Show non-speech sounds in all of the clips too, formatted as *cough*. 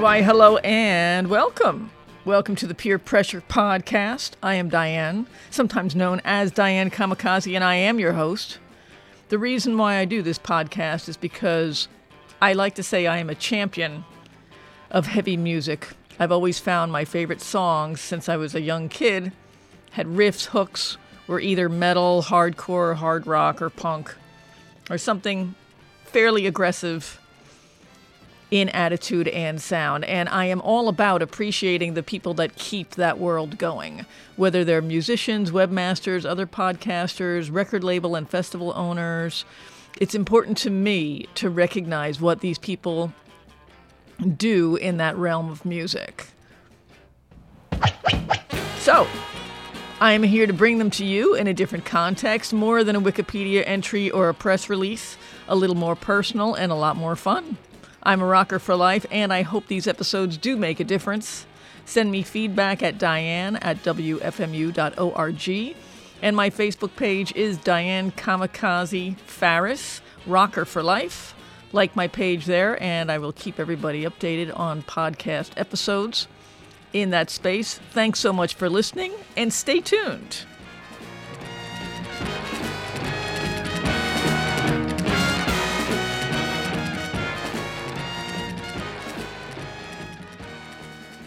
Why, hello and welcome. Welcome to the Peer Pressure Podcast. I am Diane, sometimes known as Diane Kamikaze, and I am your host. The reason why I do this podcast is because I like to say I am a champion of heavy music. I've always found my favorite songs since I was a young kid had riffs, hooks, were either metal, hardcore, hard rock, or punk, or something fairly aggressive in attitude and sound. And I am all about appreciating the people that keep that world going, whether they're musicians, webmasters, other podcasters, record label and festival owners. It's important to me to recognize what these people do in that realm of music. So, I am here to bring them to you in a different context, more than a Wikipedia entry or a press release, a little more personal and a lot more fun. I'm a rocker for life, and I hope these episodes do make a difference. Send me feedback at diane at wfmu.org. And my Facebook page is Diane Kamikaze Farris, Rocker for Life. Like my page there, and I will keep everybody updated on podcast episodes in that space. Thanks so much for listening, and stay tuned.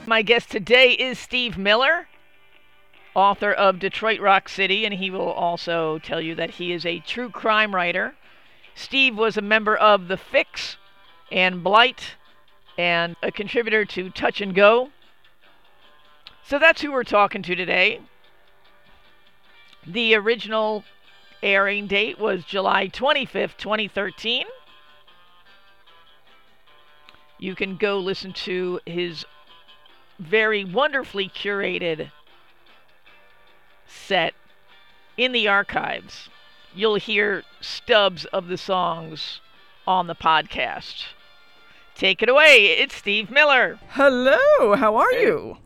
My guest today is Steve Miller, author of Detroit Rock City, and he will also tell you that he is a true crime writer. Steve was a member of The Fix and Blight and a contributor to Touch and Go. So that's who we're talking to today. The original airing date was July 25th, 2013. You can go listen to his very wonderfully curated set in the archives. You'll hear stubs of the songs on the podcast. Take it away. It's Steve Miller. Hello. How are Hey. you?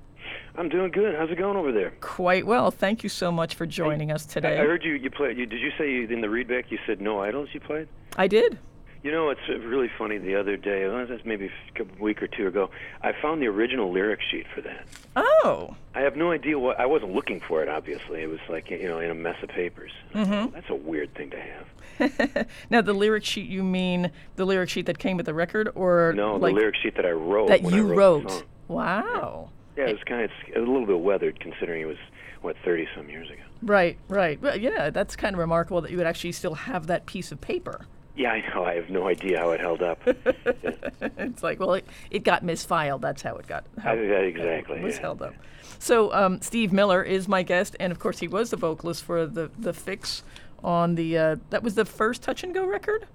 I'm doing good. How's it going over there? Quite well. Thank you so much for joining us today. I heard you. You played. You, did you say you, in the readback you said no idols? You played. I did. You know, it's uh, really funny. The other day, that's maybe a week or two ago, I found the original lyric sheet for that. Oh. I have no idea what. I wasn't looking for it. Obviously, it was like you know in a mess of papers. Mm-hmm. That's a weird thing to have. *laughs* now the lyric sheet you mean the lyric sheet that came with the record or No, like the lyric sheet that I wrote. that you wrote. wrote. Wow. Yeah, it was kind of a little bit weathered considering it was what 30 some years ago. Right, right. Well, yeah, that's kind of remarkable that you would actually still have that piece of paper. Yeah, I know. I have no idea how it held up. *laughs* it's like, well, it, it got misfiled. That's how it got how I, yeah, exactly. it was yeah. held up. So um, Steve Miller is my guest, and of course he was the vocalist for the the Fix on the uh, that was the first Touch and Go record.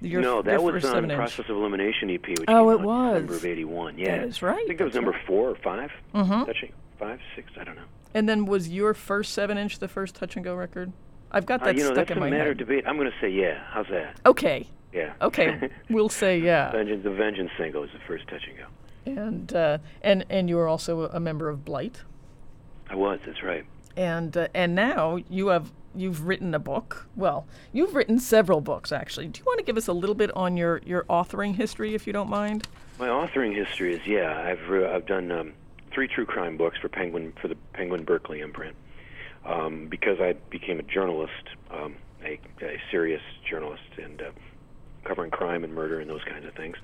Your, no, that was first on seven inch. Process of Elimination EP, which Oh, came it was. number of '81. Yeah, that is right, I think that was number right. four or 5 Mhm. Touching five, six, I don't know. And then was your first seven inch the first Touch and Go record? I've got that Uh, that you know, stuck that's in a my matter head. of debate. I'm going to say yeah. How's that? Okay, Yeah. okay, *laughs* we'll say yeah. Vengeance, the Vengeance single is the first touch and go. And uh, and and you were also a member of Blight. I was. That's right. and uh, and now you have you've written a book. Well, you've written several books actually. Do you want to give us a little bit on your your authoring history, if you don't mind? My authoring history is yeah. I've re- I've done um, three true crime books for Penguin for the Penguin Berkley imprint um, because I became a journalist, um, a, a serious journalist, and uh, covering crime and murder and those kinds of things.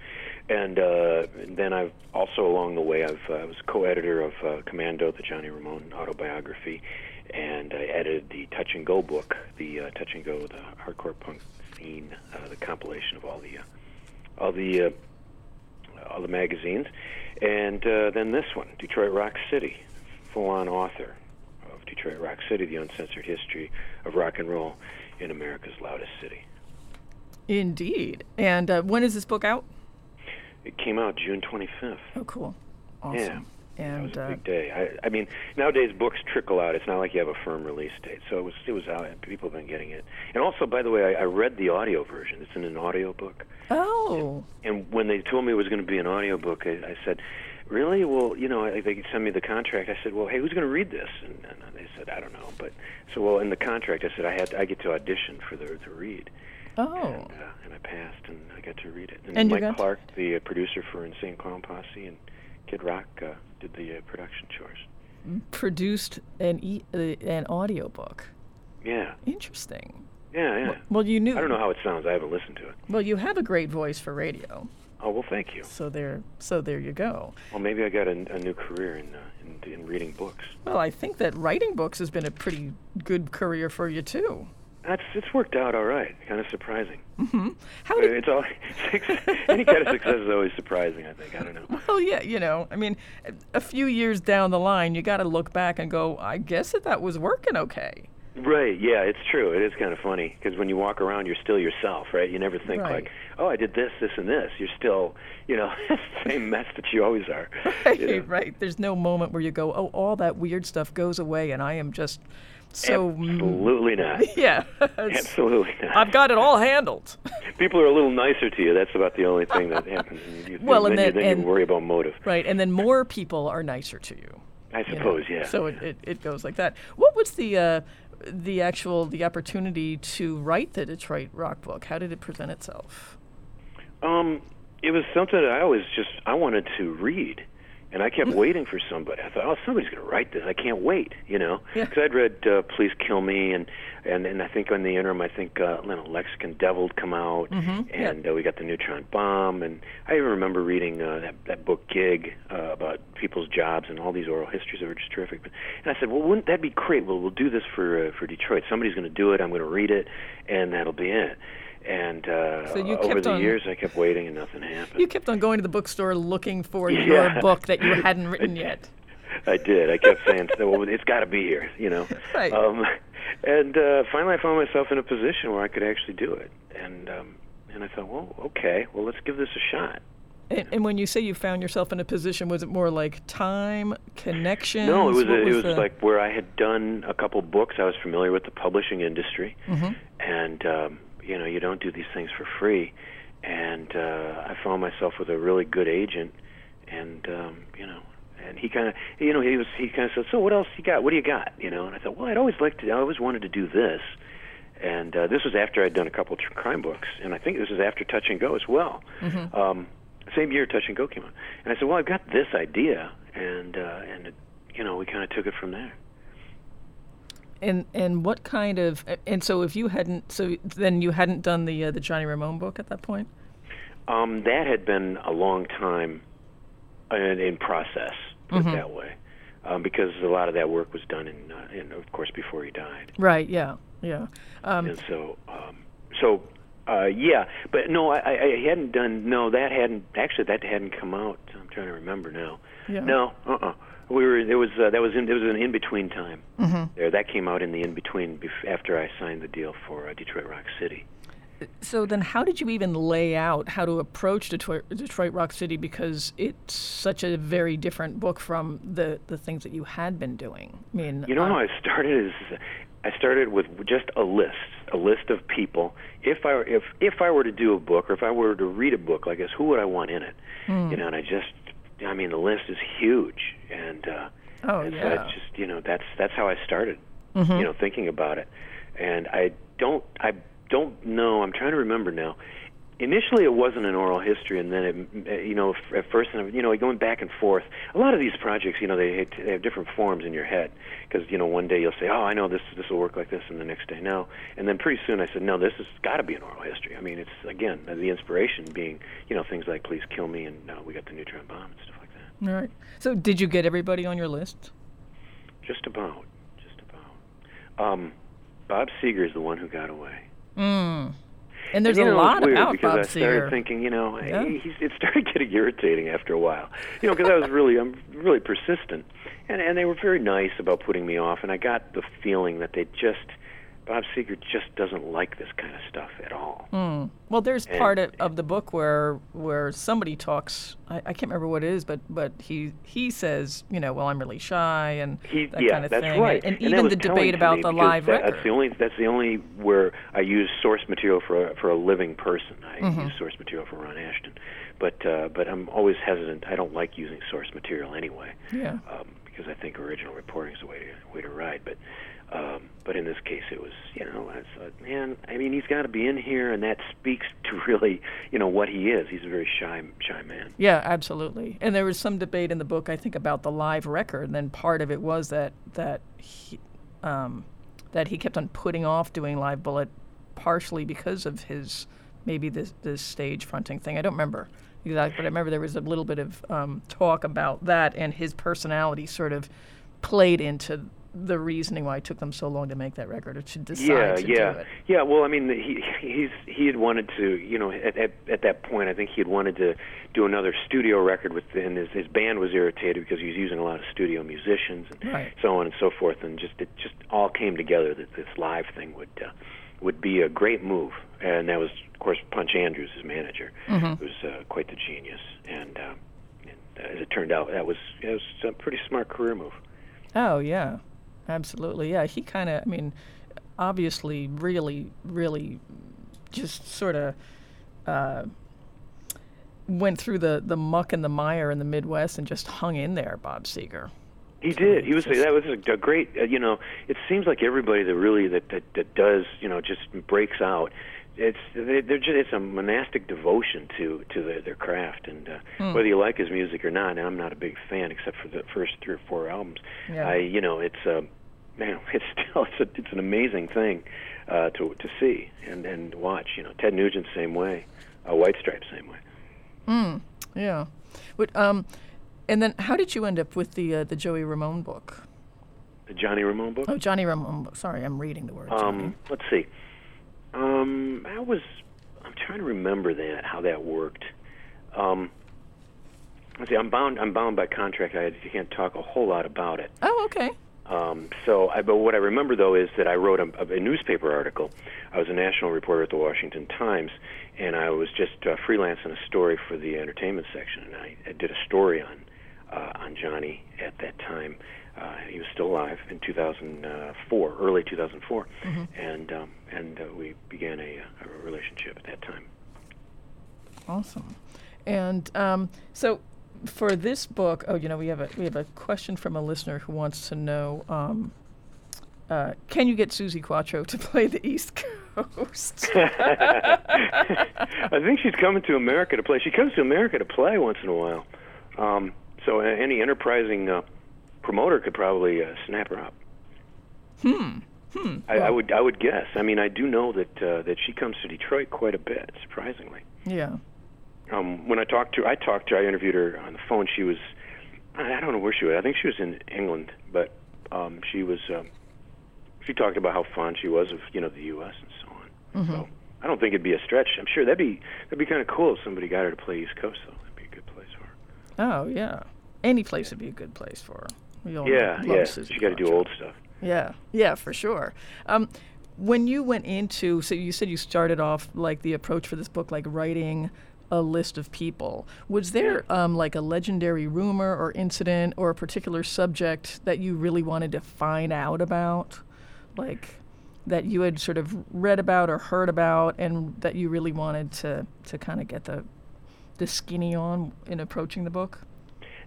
And, uh, and then I've also along the way I've uh, I was co-editor of uh, Commando, the Johnny Ramone autobiography, and I edited the Touch and Go book, the uh, Touch and Go, the hardcore punk scene, uh, the compilation of all the uh, all the uh, all the magazines, and uh, then this one, Detroit Rock City, full-on author Detroit Rock City: The Uncensored History of Rock and Roll in America's Loudest City. Indeed. And uh, when is this book out? It came out June 25th. Oh, cool. Awesome. Yeah. That And was a uh, big day. I, I mean, nowadays books trickle out. It's not like you have a firm release date. So it was it was out. and People have been getting it. And also, by the way, I, I read the audio version. It's in an audio book. oh, And when they told me it was going to be an audio book, I, I said, "Really? Well, you know, they could send me the contract." I said, "Well, hey, who's going to read this?" And, and they said, "I don't know." But so, well, in the contract, I said I had I get to audition for the to read, oh, and, uh, and I passed, and I got to read it. And, And Mike to Clark, the uh, producer for Insane Clown Posse, and Kid Rock uh, did the uh, production chores. Produced an e- uh, an audiobook. Yeah, Interesting. yeah, yeah. Well, you knew. I don't know how it sounds. I haven't listened to it. Well, you have a great voice for radio, Oh well, thank you. so there, so there you go. Well, maybe I got a, a new career in, uh, in in reading books. Well, I think that writing books has been a pretty good career for you too. That's it's worked out all right. Kind of surprising. How Uh, did? It's all *laughs* any kind of success is always surprising. I think. I don't know. Well, yeah, you know, I mean, a- a few years down the line, you got to look back and go, I guess that that was working okay. Right. Yeah, it's true. It is kind of funny because when you walk around, you're still yourself, right? You never think Right. like, "Oh, I did this, this, and this." You're still, you know, *laughs* the same mess that you always are. *laughs* Right, you know? right. There's no moment where you go, oh, all that weird stuff goes away, and I am just so. Absolutely not. *laughs* Yeah. Absolutely not. I've got it all handled. People are a little nicer to you. That's about the only thing that happens. You, Well, and then, you, then- and- you worry about motive. right. And then more people are nicer to you. I you know. suppose, yeah. So it, it, it goes like that. What was the uh, the actual the opportunity to write the Detroit Rock book? How did it present itself? Um, it was something that I always just I wanted to read, and I kept Mm-hmm. waiting for somebody. I thought, oh, somebody's going to write this. I can't wait, you know, Yeah. because I'd read uh, Please Kill Me, and and and I think on the interim, I think uh, you know, Lexicon Deviled come out, Mhm, yeah. and uh, we got the neutron bomb, and I even remember reading uh, that that book Gig uh, about people's jobs and all these oral histories that were just terrific. But, and I said, well, wouldn't that be great? Well, we'll do this for uh, for Detroit. Somebody's going to do it. I'm going to read it, and that'll be it. And uh, So you over kept the on- years, I kept waiting, and nothing happened. You kept on going to the bookstore looking for *laughs* Yeah. your book that you hadn't written *laughs* yet. I did. I kept saying, "Well, it's got to be here," you know. *laughs* Right. Um, and uh, finally, I found myself in a position where I could actually do it, and um, and I thought, well, okay, well, let's give this a shot. And, and when you say you found yourself in a position, was it more like time, connection? No, it was a, it was the- like where I had done a couple books. I was familiar with the publishing industry, Mhm. and um, you know, you don't do these things for free. And uh, I found myself with a really good agent, and um, you know, and he kind of, you know, he was he kind of said, "So what else you got? What do you got?" You know, and I thought, well, I'd always liked to, I always wanted to do this. And uh, this was after I'd done a couple true crime books, and I think this was after Touch and Go as well. Mm-hmm. Um, same year Touch and Go came out, and I said, "Well, I've got this idea," and uh, and it, you know, we kind of took it from there. And and what kind of and so if you hadn't so then you hadn't done the uh, the Johnny Ramone book at that point. Um, that had been a long time in, in process, put Mhm. it that way, um, because a lot of that work was done in, uh, in, of course, before he died, Right. Yeah. Yeah. Um, and so, um, so, uh, yeah, but no, I, I hadn't done. No, that hadn't actually. That hadn't come out. I'm trying to remember now. yeah. No, uh-uh. We were there was uh, that was in there was an in between time hmm there. That came out in the in between bef- after I signed the deal for uh, Detroit Rock City. So then, how did you even lay out how to approach Detroit, Detroit Rock City? Because it's such a very different book from the the things that you had been doing. I mean, You know uh, I started is I started with just a list, a list of people. If I were, if if I were to do a book or if I were to read a book like this, who would I want in it? Hmm. You know, and I just I mean the list is huge and uh Oh and so yeah. I just you know that's that's how I started. Mhm. You know, thinking about it. And I don't I don't know, I'm trying to remember now. Initially, it wasn't an oral history, and then it, uh, you know, at first, you know, going back and forth. A lot of these projects, you know, they they have different forms in your head because you know, one day you'll say, "Oh, I know this this will work like this," and the next day, no. And then pretty soon, I said, "No, this has got to be an oral history." I mean, it's again the inspiration being, you know, things like "Please Kill Me" and uh, we got the neutron bomb and stuff like that. All right. So did you get everybody on your list? Just about, just about. Um, Bob Seger is the one who got away. Mm. And there's you a know, lot weird about because Bob I started Seger. thinking, you know, Yeah. he's, it started *laughs* getting irritating after a while. You know, because I was really, I'm really persistent, and and they were very nice about putting me off, and I got the feeling that they just, Bob Seger just doesn't like this kind of stuff at all. Mm. Well, there's And- part of, of the book where where somebody talks. I, I can't remember what it is, but but he he says, you know, well, I'm really shy and He, that yeah, kind of that's thing. right. And, that even the debate about the live that, record. That's the only. That's the only where I use source material for a, for a living person. I Mm-hmm. use source material for Ron Ashton, but uh, but I'm always hesitant. I don't like using source material anyway. yeah. um, because I think original reporting is the way to way to write. But Um, but in this case, it was, you know, I thought, man, I mean, he's got to be in here, and that speaks *laughs* to really, you know, what he is. He's a very shy, shy man. Yeah, absolutely. And there was some debate in the book, I think, about the live record. And then part of it was that that he, um, that he kept on putting off doing Live Bullet, partially because of his maybe this this stage fronting thing. I don't remember exactly, but I remember there was a little bit of um, talk about that, and his personality sort of played into the reasoning why it took them so long to make that record or to decide yeah, to yeah, do it. yeah. Well, I mean, he he's he had wanted to, you know, at, at at that point, I think he had wanted to do another studio record with, and his his band was irritated because he was using a lot of studio musicians and Right. so on and so forth, and just it just all came together that this live thing would uh, would be a great move, and that was, of course, Punch Andrews, his manager, Mm-hmm. who was uh, quite the genius, and. Uh, and uh, as it turned out, that was that was a pretty smart career move. Oh yeah, absolutely. Yeah, he kind of. I mean, obviously, really, really, just sort of uh, went through the the muck and the mire in the Midwest and just hung in there. Bob Seger. He did. He was. That was a, a great. Uh, you know, it seems like everybody that really that that, that does you know just breaks out. It's they, they're just it's a monastic devotion to to their, their craft, and uh, whether you like his music or not. And I'm not a big fan, except for the first three or four albums. Yeah. I you know it's uh, man, *laughs* it's still it's a, it's an amazing thing uh, to to see and and watch. You know, Ted Nugent same way, uh, White Stripes same way. Yeah. But, um, and then how did you end up with the uh, the Joey Ramone book? The Johnny Ramone book. Oh, Johnny Ramone. book. Sorry, I'm reading the word. Johnny. Um, let's see. Um, I was. I'm trying to remember that how that worked. Um, let's see. I'm bound. I'm bound by contract. I can't talk a whole lot about it. Oh, okay. Um, so, I, but what I remember though is that I wrote a, a newspaper article. I was a national reporter at the Washington Times, and I was just uh, freelancing a story for the entertainment section. And I, I did a story on uh, on Johnny at that time. Uh, he was still alive in 2004, early 2004, and um, and uh, we began a, a relationship at that time. Awesome. And um, so for this book, oh, you know, we have a we have a question from a listener who wants to know, um, uh, can you get Suzi Quatro to play the East *laughs* Coast? *laughs* I think she's coming to America to play. She comes to America to play once in a while. Um, so any enterprising uh, promoter could probably uh, snap her up. Hmm. Hmm. I, I would. I would guess. I mean, I do know that uh, that she comes to Detroit quite a bit. Surprisingly. yeah. Um, when I talked to, her, I talked to, her, I interviewed her on the phone. She was, I don't know where she was. I think she was in England, but um, she was. Um, she talked about how fond she was of you know the U.S. and so on. So I don't think it'd be a stretch. I'm sure that'd be that'd be kind of cool if somebody got her to play East Coast though. That'd be a good place for her. Oh, yeah. Any place would be a good place for her. All Yeah, yeah. Suzi She got to do old stuff. Yeah, yeah, for sure. Um, when you went into, so you said you started off like the approach for this book, like writing a list of people. Was there um, like a legendary rumor or incident or a particular subject that you really wanted to find out about, like that you had sort of read about or heard about, and that you really wanted to to kind of get the the skinny on in approaching the book?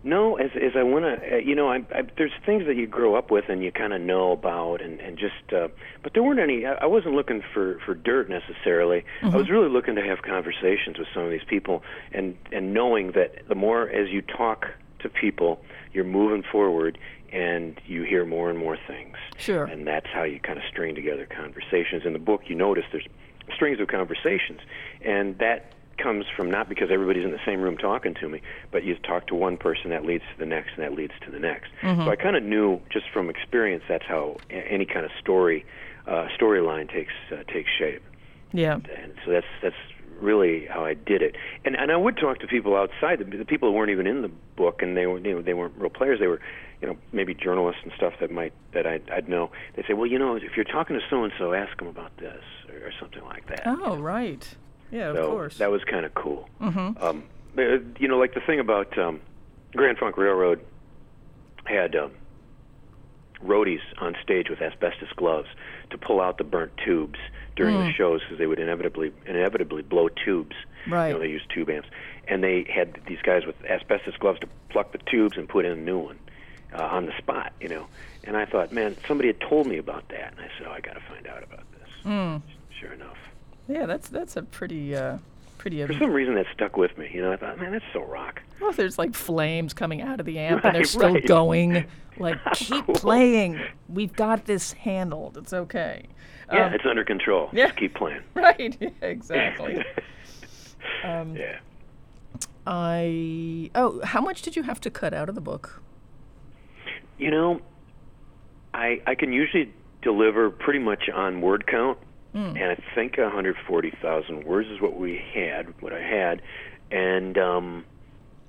No, as as I want to, uh, you know, I, I, there's things that you grow up with and you kind of know about, and and just, uh, but there weren't any. I, I wasn't looking for for dirt necessarily. I was really looking to have conversations with some of these people, and and knowing that the more as you talk to people, you're moving forward, and you hear more and more things. Sure. And that's how you kind of string together conversations. In the book, you notice there's strings of conversations, and that comes from not because everybody's in the same room talking to me, but you talk to one person that leads to the next, and that leads to the next. So I kind of knew just from experience that's how a- any kind of story uh, storyline takes uh, takes shape Yeah. and so that's that's really how I did it. And and I would talk to people outside the, the people who weren't even in the book, and they were you know they weren't real players. They were you know maybe journalists and stuff that might that I'd, I'd know. They say, well, you know, if you're talking to so and so, ask them about this or, or something like that. Oh, right. Yeah, so of course. that was kind of cool. Mm-hmm. Um, uh, you know, like the thing about um, Grand Funk Railroad had um, roadies on stage with asbestos gloves to pull out the burnt tubes during the shows because they would inevitably inevitably blow tubes. Right. You know, they used tube amps, and they had these guys with asbestos gloves to pluck the tubes and put in a new one. uh, on the spot, you know. And I thought, man, somebody had told me about that, and I said, oh, I got to find out about this. Mm. Sure enough. Yeah, that's that's a pretty uh, pretty. For some reason, that stuck with me. You know, I thought, man, that's so rock. Well, there's like flames coming out of the amp, *laughs* Right, and they're still right. going. Like, *laughs* keep Cool. playing. We've got this handled. It's okay. Yeah, Um, it's under control. yeah. Just keep playing. *laughs* right. Yeah, exactly. um, yeah. I oh, how much did you have to cut out of the book? You know, I I can usually deliver pretty much on word count, Hmm. and I think 140,000 words is what we had, what I had, and um,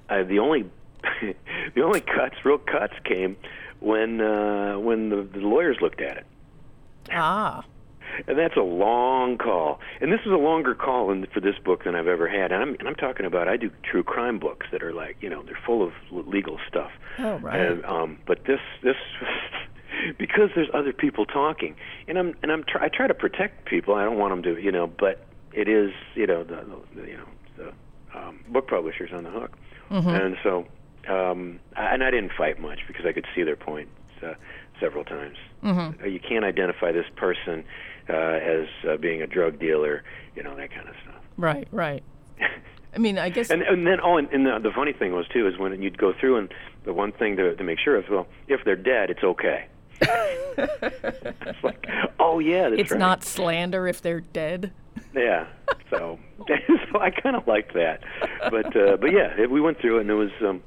I, the only *laughs* the only cuts, real cuts, came when uh, when the, the lawyers looked at it. Ah, And that's a long call. And this is a longer call in, for this book than I've ever had. And I'm, and I'm talking about I do true crime books that are like, you know, they're full of legal stuff. Oh, right. And, um, but this this *laughs* because there's other people talking, and I'm and I'm try, I try to protect people. I don't want them to, you know, but it is, you know, the, the you know the um, book publishers on the hook, and so um, I- and I didn't fight much because I could see their point uh, several times. Uh, You can't identify this person uh, as uh, being a drug dealer, you know, that kind of stuff. right, right. *laughs* I mean, I guess And and then oh, and, and the, the funny thing was too is when you'd go through and the one thing to to make sure is well, if they're dead, it's okay. It's like, oh yeah, that's it's right. not slander if they're dead. Yeah. So, *laughs* so I kind of liked that, but uh, but yeah, it, we went through it and it was um,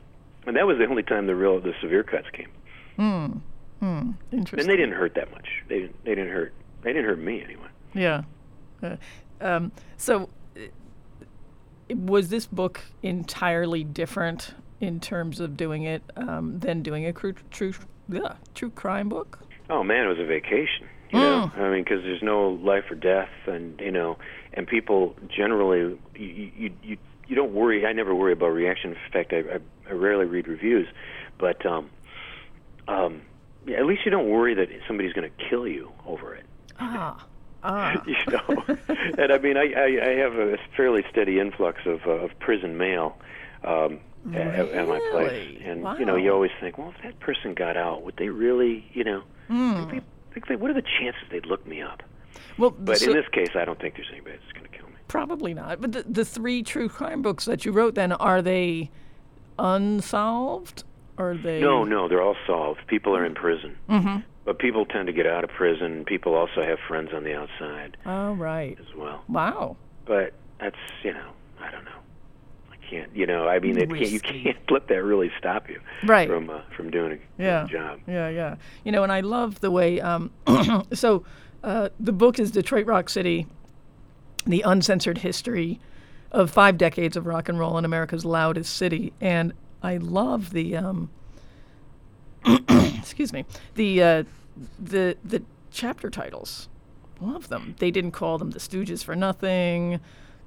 and that was the only time the real the severe cuts came, Hmm. Interesting. and they didn't hurt that much. They didn't they didn't hurt they didn't hurt me anyway. Yeah. Uh, um, so, uh, was this book entirely different in terms of doing it um, than doing a true, true, yeah, true crime book? Oh man, it was a vacation. You know, I mean, because there's no life or death, and you know, and people generally, you you you, you don't worry. I never worry about reaction. In fact, I, I, I rarely read reviews, but um, um, yeah, at least you don't worry that somebody's going to kill you over it. Ah, *laughs* ah. you know, and I mean, I, I I have a fairly steady influx of uh, of prison mail. Um, at, at my place, Really? and you know, you always think, well, if that person got out, would they really, you know, think they, think they, what are the chances they'd look me up? Well, But so- in this case, I don't think there's anybody that's going to kill me. probably not. But the, the three true crime books that you wrote, then, are they unsolved? Are they? No, no, they're all solved. People are in prison, mm-hmm. but people tend to get out of prison. People also have friends on the outside Oh, right. as well. Wow. But that's, you know, I don't know. Can't, you know, I mean, it can't, you can't *laughs* let that really stop you Right. from uh, from doing a doing a yeah. job. Yeah, yeah. You know, and I love the way. Um, *clears throat* so, uh, the book is Detroit Rock City, the uncensored history of five decades of rock and roll in America's loudest city, and I love the. Um, *clears throat* excuse me. The uh, the the chapter titles. Love them. They didn't call them the Stooges for nothing.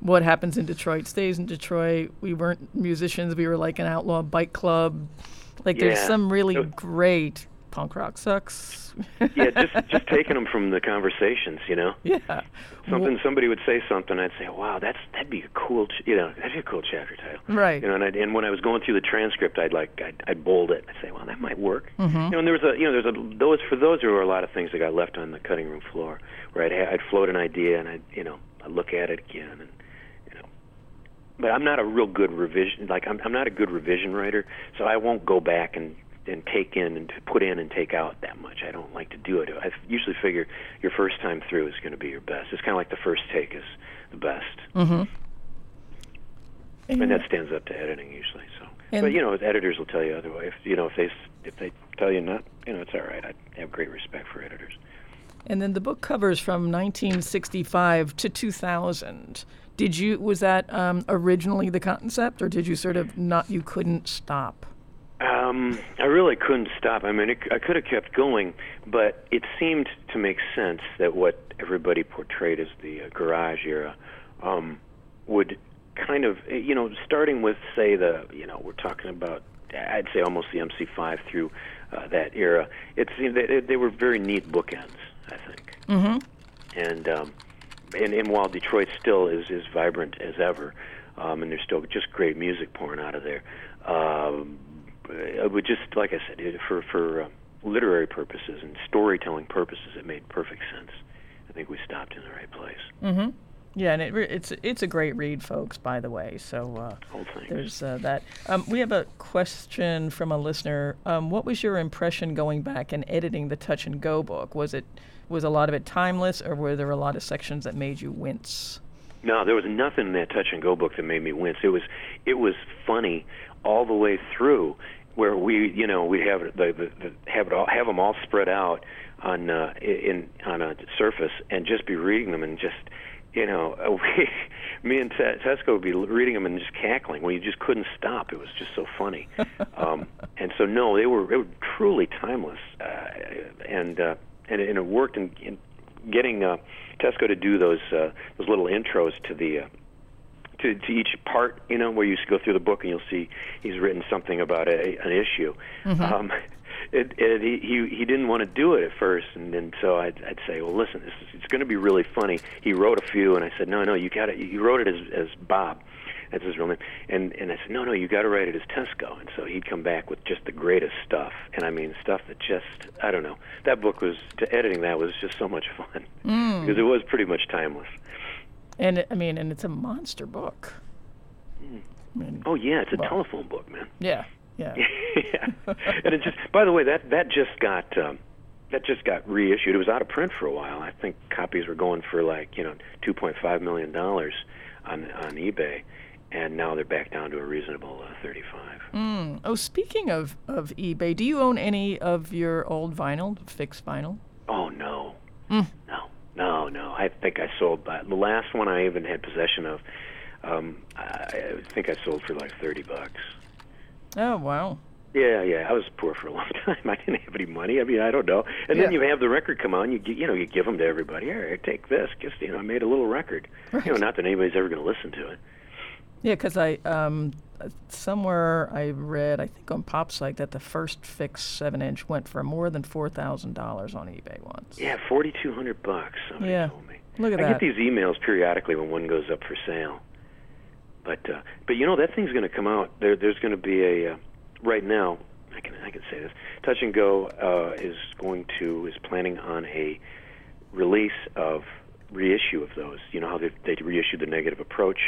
What happens in Detroit stays in Detroit. We weren't musicians. We were like an outlaw bike club. Like there's some really So- great punk rock sucks. yeah, just *laughs* just taking them from the conversations, you know. yeah. Something somebody would say something, I'd say, "Wow, that's that'd be a cool, ch- you know, that'd be a cool chapter title." Right. You know, and, I'd, and when I was going through the transcript, I'd like I'd, I'd bold it. I'd say, "Well, that might work." Mm-hmm. You know, and there was a you know there's a those for those there were a lot of things that got left on the cutting room floor, where I'd I'd float an idea and I'd you know I'd look at it again and. But I'm not a real good revision. Like I'm I'm not a good revision writer, so I won't go back and and take in and put in and take out that much. I don't like to do it. I usually figure your first time through is going to be your best. It's kind of like the first take is the best, Mm-hmm. and that stands up to editing usually. So, but you know, editors will tell you otherwise. If, you know, if they if they tell you not, you know, it's all right. I have great respect for editors. And then the book covers from 1965 to 2000. Did you was that um, originally the concept, or did you sort of not? You couldn't stop. Um, I really couldn't stop. I mean, it, I could have kept going, but it seemed to make sense that what everybody portrayed as the uh, garage era um, would kind of, eh, you know, starting with say the, you know, we're talking about, I'd say almost the MC5 through uh, that era. It seemed that it, they were very neat bookends. I think. Mm-hmm. And um, and and while Detroit still is as vibrant as ever, um, and there's still just great music pouring out of there. Um, uh, would just like I said, it, for for uh, literary purposes and storytelling purposes, it made perfect sense. I think we stopped in the right place. Mm-hmm. Yeah, and it, re- it's it's a great read, folks. By the way, so uh, Oh, there's uh, that. Um, we have a question from a listener. Um, what was your impression going back and editing the Touch and Go book? Was it was a lot of it timeless, or were there a lot of sections that made you wince? No, there was nothing in that touch and go book that made me wince. It was it was funny all the way through, where we you know we'd have the, the, the have it all have them all spread out on uh, in on a surface and just be reading them and just you know *laughs* we, me and Tesco would be reading them and just cackling We just couldn't stop. It was just so funny, *laughs* um, and so no, they were they were truly timeless, uh, and uh, and, it, and it worked in, in getting uh, Tesco to do those uh, those little intros to the uh, to, to each part, you know, where you go through the book and you'll see he's written something about a, an issue. Um, it, it, he he he didn't want to do it at first, and then so I'd, I'd say, well, listen, this is, it's going to be really funny. He wrote a few, and I said, no, no, you got it. You wrote it as as Bob. That's his real name. And and I said, no, no, you got to write it as Tesco. And so he'd come back with just the greatest stuff. And I mean, stuff that just I don't know. That book was to editing that was just so much fun mm. because it was pretty much timeless. And it, I mean, and it's a monster book. Mm. I mean, Oh yeah, it's a Wow. telephone book, man. yeah, yeah. *laughs* yeah. And it just by the way, that that just got um that just got reissued. It was out of print for a while. I think copies were going for like, you know, 2.5 million dollars on on eBay and now they're back down to a reasonable uh, 35. Mm. Oh, speaking of of eBay, do you own any of your old vinyl, fixed vinyl? Oh no. Mm. No. No, no. I think I sold. The last one I even had possession of um I, I think I sold for like 30 bucks. Oh, wow. Yeah, yeah. I was poor for a long *laughs* time. I didn't have any money. I mean, I don't know. And then you have the record come on. You you know you give them to everybody. Here, take this. Just you know, I made a little record. Right. You know, not that anybody's ever going to listen to it. Yeah, because I um, somewhere I read, I think on Pop's site, that the first fix seven inch went for more than four thousand dollars on eBay once. Yeah, forty two hundred bucks. Somebody Yeah. told me. Look at I that. get these emails periodically when one goes up for sale. But uh, but you know that thing's going to come out. There there's going to be a uh, right now. I can I can say this. Touch and Go uh, is going to is planning on a release of reissue of those. You know how they they reissued the Negative Approach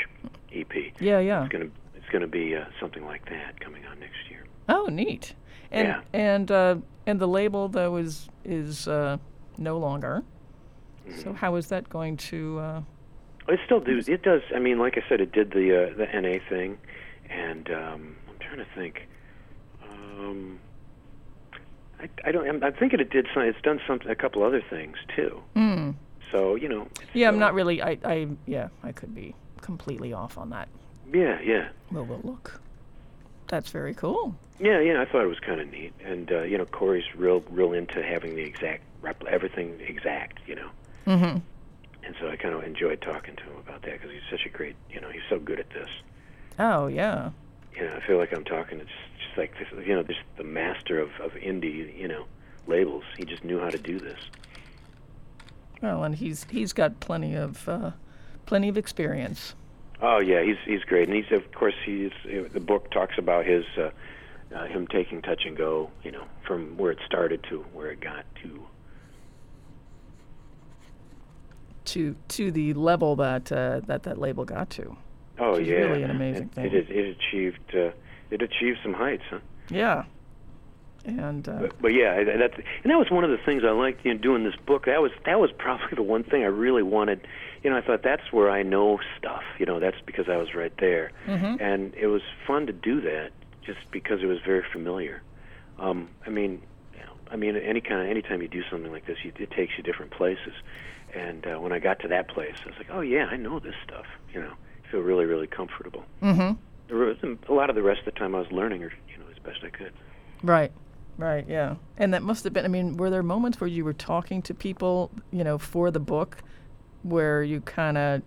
EP. Yeah, yeah. It's going to it's going to be uh, something like that coming out next year. Oh, neat. And Yeah. and uh, and the label though is is uh, no longer. Mm-hmm. So how is that going to? It still do. It does. I mean, like I said, it did the uh, the NA thing, and um, I'm trying to think. Um, I, I don't. I'm, I'm thinking it did. Some, it's done some a couple other things too. mm. So you know. Yeah, I'm not really. I, I yeah, I could be completely off on that. Yeah, yeah, Well, we'll look. That's very cool. yeah, yeah. I thought it was kind of neat, and uh, you know, Corey's real, real into having the exact repl- everything exact. You know. Mm-hmm. And so I kind of enjoyed talking to him about that because he's such a great, you know, he's so good at this. Oh yeah. you know, I feel like I'm talking to just, just like this, you know, just the master of, of indie, you know, labels. He just knew how to do this. Well, and he's he's got plenty of uh, plenty of experience. Oh yeah, he's he's great, and he's of course he's the book talks about his uh, uh, him taking touch and go, you know, from where it started to where it got to. To to the level that uh, that that label got to. Oh yeah, really an amazing it, thing. It, it achieved uh, it achieved some heights, huh? Yeah. And uh, But, but yeah, that's and that was one of the things I liked in doing this book. That was that was probably *laughs* the one thing I really wanted. You know, I thought that's where I know stuff. You know, that's because I was right there, Mhm. and it was fun to do that just because it was very familiar. Um, I mean, I mean, any kind of anytime you do something like this, you, it takes you different places. And uh, when I got to that place, I was like, oh yeah, I know this stuff. You know, I feel really really comfortable. mhm. A lot of the rest of the time I was learning, or you know, as best I could. right, right, yeah. And that must have been. I mean, were there moments where you were talking to people, you know, for the book, where you kind of,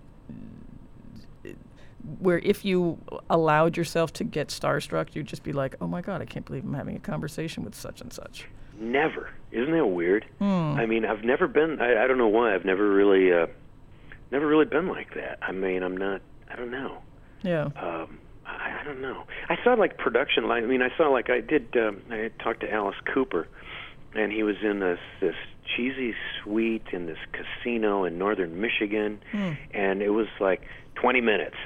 where if you allowed yourself to get starstruck, you'd just be like, oh my god, I can't believe I'm having a conversation with such and such. Never. Isn't that weird? Hmm. I mean, I've never been. I, I don't know why. I've never really, uh, never really been like that. I mean, I'm not. I don't know. Yeah. Um, I, I don't know. I saw like production line. I mean, I saw like I did. Um, I talked to Alice Cooper, and he was in this this cheesy suite in this casino in northern Michigan, and it was like 20 minutes.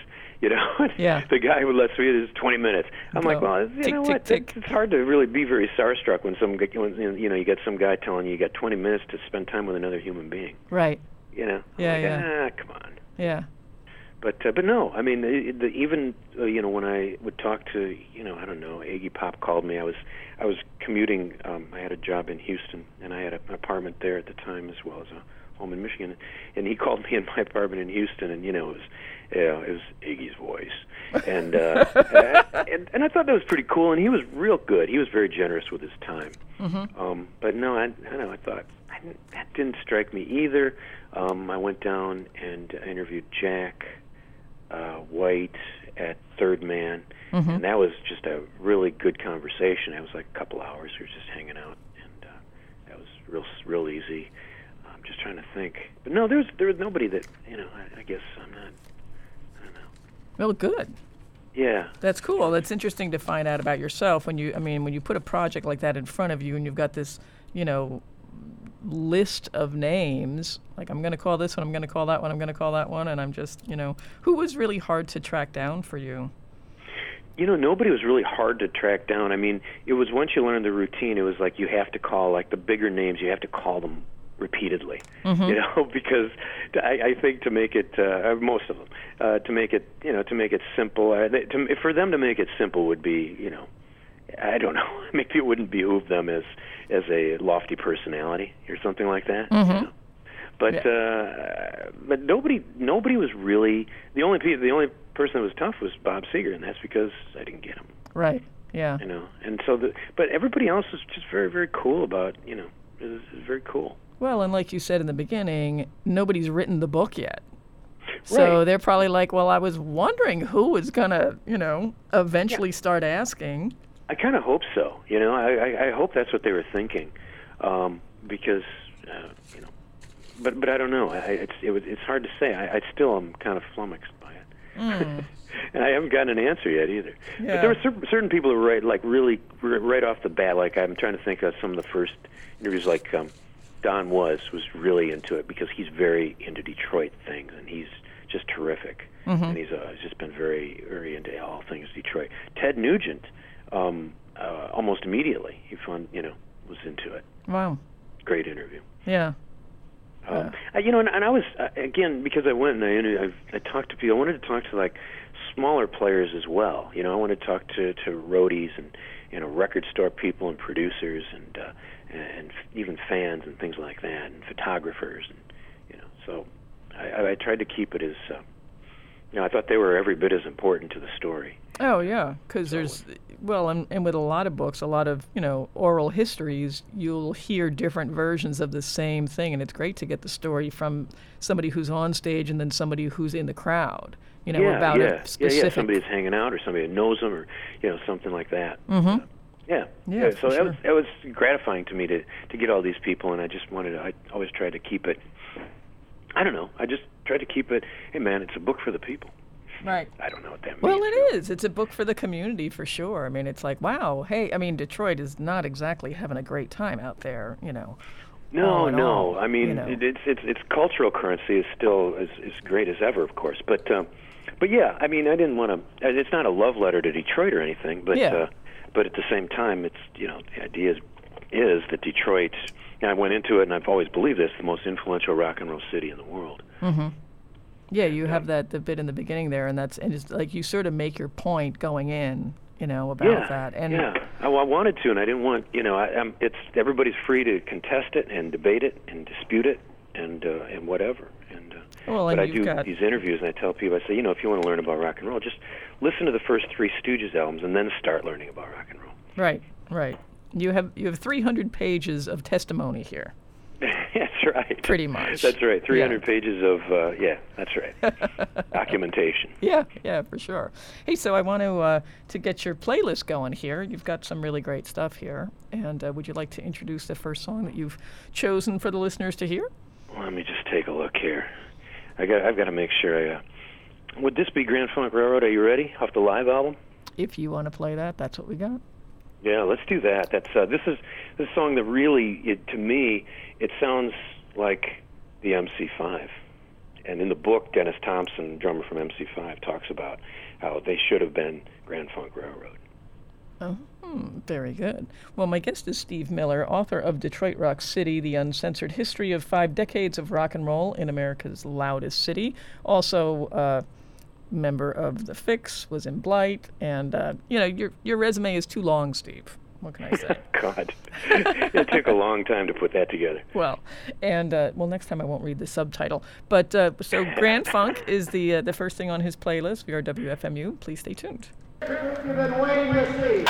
*laughs* You know, *laughs* Yeah. the guy who lets me in is 20 minutes. I'm like, well, you Tick, know tick, what? tick. It's hard to really be very starstruck when some, when, you know, you get some guy telling you you got 20 minutes to spend time with another human being. Right. You know, I'm Yeah, like, yeah. Ah, come on. Yeah. But uh, but no, I mean, the, the, even uh, you know when I would talk to you know I don't know Iggy Pop called me. I was I was commuting. Um, I had a job in Houston, and I had a, an apartment there at the time as well as a home in Michigan. And he called me in my apartment in Houston, and you know it was know, it was Iggy's voice, and uh, *laughs* and and I thought that was pretty cool. And he was real good. He was very generous with his time. Um, but no, I, I don't know. I thought I didn't, that didn't strike me either. Um, I went down and interviewed Jack uh, White at Third Man, and that was just a really good conversation. It was like a couple hours. We were just hanging out, and uh, that was real real easy. I'm just trying to think, but no, there's there was nobody that you know. I, I guess I'm not. Well, good. Yeah, That's cool. That's interesting to find out about yourself when you I mean when you put a project like that in front of you and you've got this, you know, list of names, like I'm going to call this one, I'm going to call that one, I'm going to call that one and I'm just, you know, who was really hard to track down for you? You know, nobody was really hard to track down. I mean, it was once you learned the routine, it was like you have to call like the bigger names. You have to call them repeatedly. You know, *laughs* because I, I think to make it uh, most of them uh, to make it you know to make it simple. Uh, they, to, for them to make it simple would be you know I don't know. *laughs* Maybe it wouldn't behoove them as as a lofty personality or something like that. you know. But uh, but nobody nobody was really the only pe- the only person that was tough was Bob Seger, and that's because I didn't get him. Right. Yeah. You know, and so the but everybody else was just very very cool about you know it was, it was very cool. Well, and like you said in the beginning, nobody's written the book yet. So Right. they're probably like, well, I was wondering who was going to, you know, eventually start asking. I kind of hope so. You know, I, I, I hope that's what they were thinking, um, because uh, you know, but but I don't know. I, it's it was it's hard to say. I, I still am kind of flummoxed by it, *laughs* and I haven't gotten an answer yet either. But there were certain, certain people who were right, like really r- right off the bat. Like I'm trying to think of some of the first interviews. Like um, Don Was was really into it because he's very into Detroit things, and he's just terrific. And he's uh, just been very very into all things Detroit. Ted Nugent, um, uh, almost immediately he found you know was into it. Wow. Great interview. Yeah. Um, I, you know, and, and I was uh, again because I went and I, inter- I I talked to people. I wanted to talk to like smaller players as well. You know, I wanted to talk to to roadies and you know record store people and producers and uh, and f- even fans and things like that and photographers and you know. So I, I- tried to keep it as uh, you know I thought they were every bit as important to the story. Oh yeah, because there's well, and, and with a lot of books, a lot of you know oral histories, you'll hear different versions of the same thing, and it's great to get the story from somebody who's on stage and then somebody who's in the crowd. You know yeah, about yeah, a specific. yeah. Somebody that's hanging out or somebody that knows them or you know something like that. Mm-hmm. Yeah, Yeah, So for that was that was gratifying to me to to get all these people, and I just wanted. To, I always tried to keep it. I don't know. I just tried to keep it. Hey, man, it's a book for the people. Right. I don't know what that means. Well, it is. It's a book for the community for sure. I mean, it's like, wow, hey, I mean, Detroit is not exactly having a great time out there, you know. No, no. all, I mean, you know. it, it's it's its cultural currency is still as as great as ever, of course. But um, but yeah, I mean, I didn't want to. It's not a love letter to Detroit or anything, but Yeah. uh, but at the same time, it's you know the idea is, is that Detroit. And I went into it, and I've always believed this: the most influential rock and roll city in the world. Mm-hmm. Yeah, you have that the bit in the beginning there, and that's and it's like you sort of make your point going in, you know, about yeah, that. And yeah, I, I wanted to, and I didn't want you know. I, I'm, it's everybody's free to contest it and debate it and dispute it and uh, and whatever. And uh, Well, and but I you've do got- these interviews, and I tell people, I say, you know, if you want to learn about rock and roll, just listen to the first three Stooges albums, and then start learning about rock and roll. right, right. You have you have 300 pages of testimony here. *laughs* that's right. Pretty much. That's right. 300 Yeah. pages of uh, yeah. That's right. *laughs* Documentation. Yeah, yeah, for sure. Hey, so I want to uh, to get your playlist going here. You've got some really great stuff here, and uh, would you like to introduce the first song that you've chosen for the listeners to hear? Let me just take a look here. I got. I've got to make sure I. Uh, Would this be Grand Funk Railroad? Are you ready? Off the live album? If you want to play that, that's what we got. Yeah, let's do that. That's uh, this is this song that really, it, to me, it sounds like the MC5. And in the book, Dennis Thompson, drummer from MC5, talks about how they should have been Grand Funk Railroad. Oh, hmm, very good. Well, my guest is Steve Miller, author of Detroit Rock City, The Uncensored History of Five Decades of Rock and Roll in America's Loudest City. Also, uh, member of The Fix, was in Blight, and, uh, you know, your, your resume is too long, Steve. What can I say? *laughs* God, *laughs* it took a long time to put that together. Well, and uh, well, next time I won't read the subtitle. But uh, so Grand Funk is the uh, the first thing on his playlist. We are WFMU. Please stay tuned. You've been waiting to see.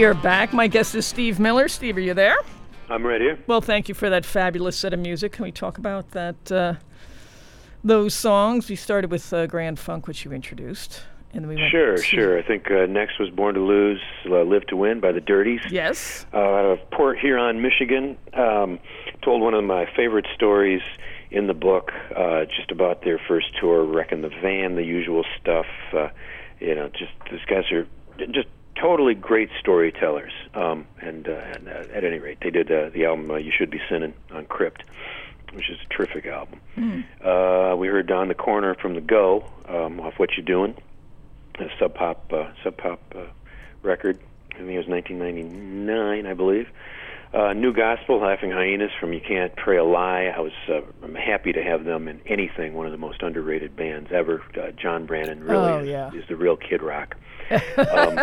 We are back. My guest is Steve Miller. Steve, are you there? I'm right here. Well, thank you for that fabulous set of music. Can we talk about that? Uh, those songs. We started with uh, Grand Funk, which you introduced, and then we went Sure, to- sure. I think uh, next was Born to Lose, uh, Live to Win by the Dirties. Yes. uh, out of Port Huron, Michigan. Um, told one of my favorite stories in the book, uh, just about their first tour, wrecking the van, the usual stuff. Uh, you know, just these guys are just totally great storytellers. Um, and, uh, and uh, at any rate, they did uh, the album uh, "You Should Be Sinning" on Crypt, which is a terrific album. Uh, we heard "Down the Corner" from the Go um, off "What You Doing," a Sub Pop uh, Sub Pop uh, record. I think it was 1999, I believe. Uh, New Gospel, Laughing Hyenas from You Can't Pray a Lie. I was uh, I'm happy to have them in anything. One of the most underrated bands ever. Uh, John Brannon really Oh, is, yeah. is the real Kid Rock. *laughs* um,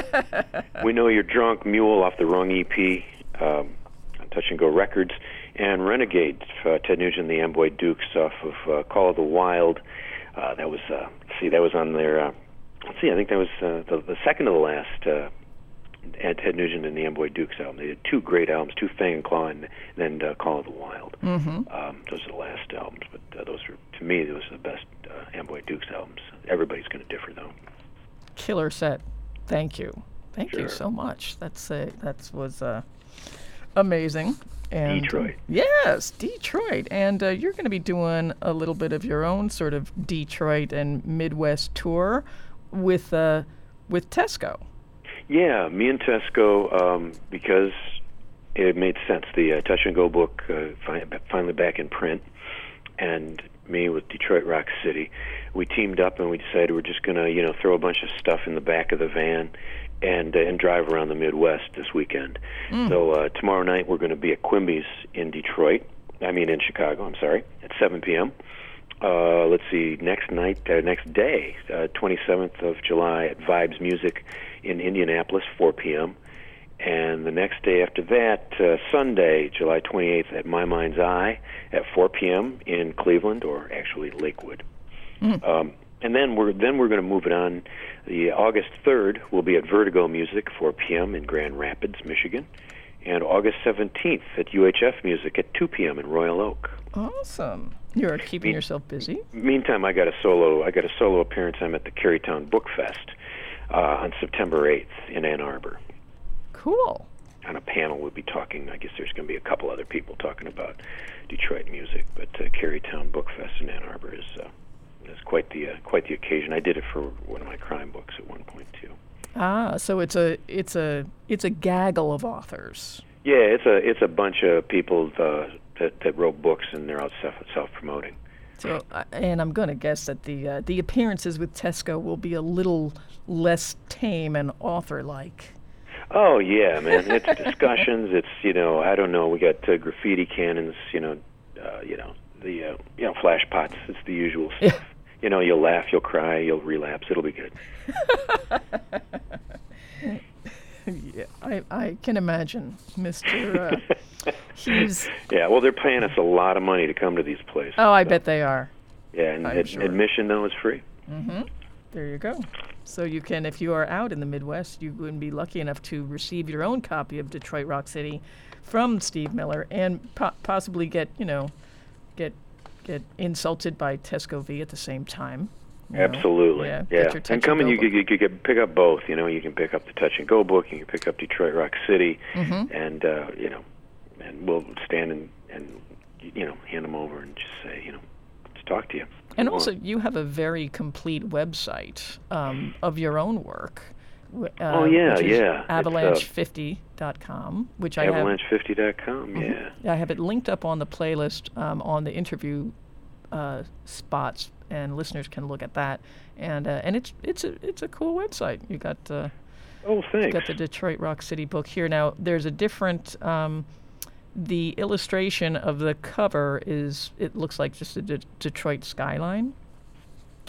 we know you're drunk. Mule off the wrong EP. Um, on Touch and Go Records, and Renegade, uh, Ted Nugent and the Amboy Dukes off of uh, Call of the Wild. Uh, that was uh, see, that was on their. Uh, let's see, I think that was uh, the, the second to the last. Uh, and Ted Nugent and the Amboy Dukes album. They did two great albums, Tooth Fang and Claw, and then uh, Call of the Wild. Mm-hmm. Um, those are the last albums, but uh, those were to me those are the best uh, Amboy Dukes albums. Everybody's going to differ though. Killer set. Thank you. Thank you so much. That's uh, that was uh, amazing. And, Detroit. yes, Detroit. And uh, you're going to be doing a little bit of your own sort of Detroit and Midwest tour with uh, with Tesco. Yeah, me and Tesco, um, because it made sense. The uh, Touch and Go book uh, fi- finally back in print, and me with Detroit Rock City, we teamed up and we decided we're just gonna, you know, throw a bunch of stuff in the back of the van and uh, and drive around the Midwest this weekend. So uh, tomorrow night we're going to be at Quimby's in Detroit. I mean in Chicago. I'm sorry, at 7 p.m. Uh, let's see, next night, uh, next day, uh, 27th of July at Vibes Music in Indianapolis, 4 p.m. And the next day after that, uh, Sunday, July 28th, at My Mind's Eye at 4 p.m. in Cleveland, or actually Lakewood. Um, and then we're then we're going to move it on. The August 3rd will be at Vertigo Music, 4 p.m. in Grand Rapids, Michigan, and August 17th at UHF Music at 2 p.m. in Royal Oak. Awesome. You're keeping yourself busy. Meantime, I got a solo. I got a solo appearance. I'm at the Kerrytown Book Fest uh, on September 8th in Ann Arbor. Cool. On a panel, we'll be talking. I guess there's going to be a couple other people talking about Detroit music, but uh, Kerrytown Book Fest in Ann Arbor is uh, is quite the uh, quite the occasion. I did it for one of my crime books at one point too. Ah, so it's a it's a it's a gaggle of authors. Yeah, it's a it's a bunch of people uh, that that wrote books and they're out self self promoting. So, uh, and I'm going to guess that the uh, the appearances with Tesco will be a little less tame and author-like. Oh yeah, man. It's discussions. It's you know I don't know. We got uh, graffiti cannons. You know, uh, you know the uh, you know flash pots. It's the usual stuff. You know, you'll laugh, you'll cry, you'll relapse. It'll be good. *laughs* *laughs* Yeah, I, I can imagine, Mister. Uh, *laughs* he's Yeah. Well, they're paying us a lot of money to come to these places. oh, I so- bet they are. Yeah, and ad- sure. admission though is free. There you go. So you can, if you are out in the Midwest, you wouldn't be lucky enough to receive your own copy of Detroit Rock City from Steve Miller, and po- possibly get you know, get get insulted by Tesco Vee at the same time. You know. Absolutely. Yeah, Yeah. and come and you, you, you can pick up both. You know, you can pick up the Touch and Go book. You can pick up Detroit Rock City, Mm-hmm. and uh, you know, and we'll stand and and you know hand them over and just say you know, let's talk to you. And also, you have a very complete website um, of your own work. Uh, Oh, yeah, yeah. Uh, Avalanche50.com, which I have. Avalanche50.com. Yeah. I have it linked up on the playlist um, on the interview uh, spots, and listeners can look at that. And uh, and it's it's a it's a cool website. You got uh, Oh, thanks. got the Detroit Rock City book here. Now there's a different. Um, the illustration of the cover is it looks like just a De- Detroit skyline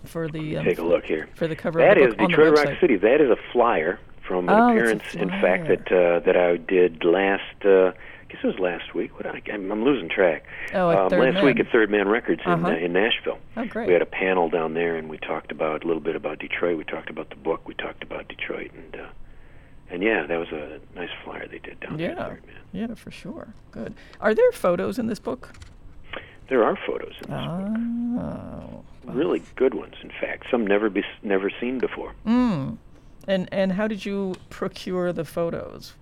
for the um, Take a look here. for the cover That of the is book on the Detroit Rock. City. That is a flyer from an Oh, appearance, in fact, that uh, that I did last. Uh, guess it was last week. What I, I'm, losing track. Oh, um, last week at Third Man Records in Uh-huh. uh, in Nashville. Oh, great. We had a panel down there, and we talked about a little bit about Detroit. We talked about the book. We talked about Detroit, and uh, and yeah, that was a nice flyer they did down there. Yeah. Yeah, for sure. Good. Are there photos in this book? There are photos in this book, Oh. really good ones. In fact, some never be never seen before. And and how did you procure the photos?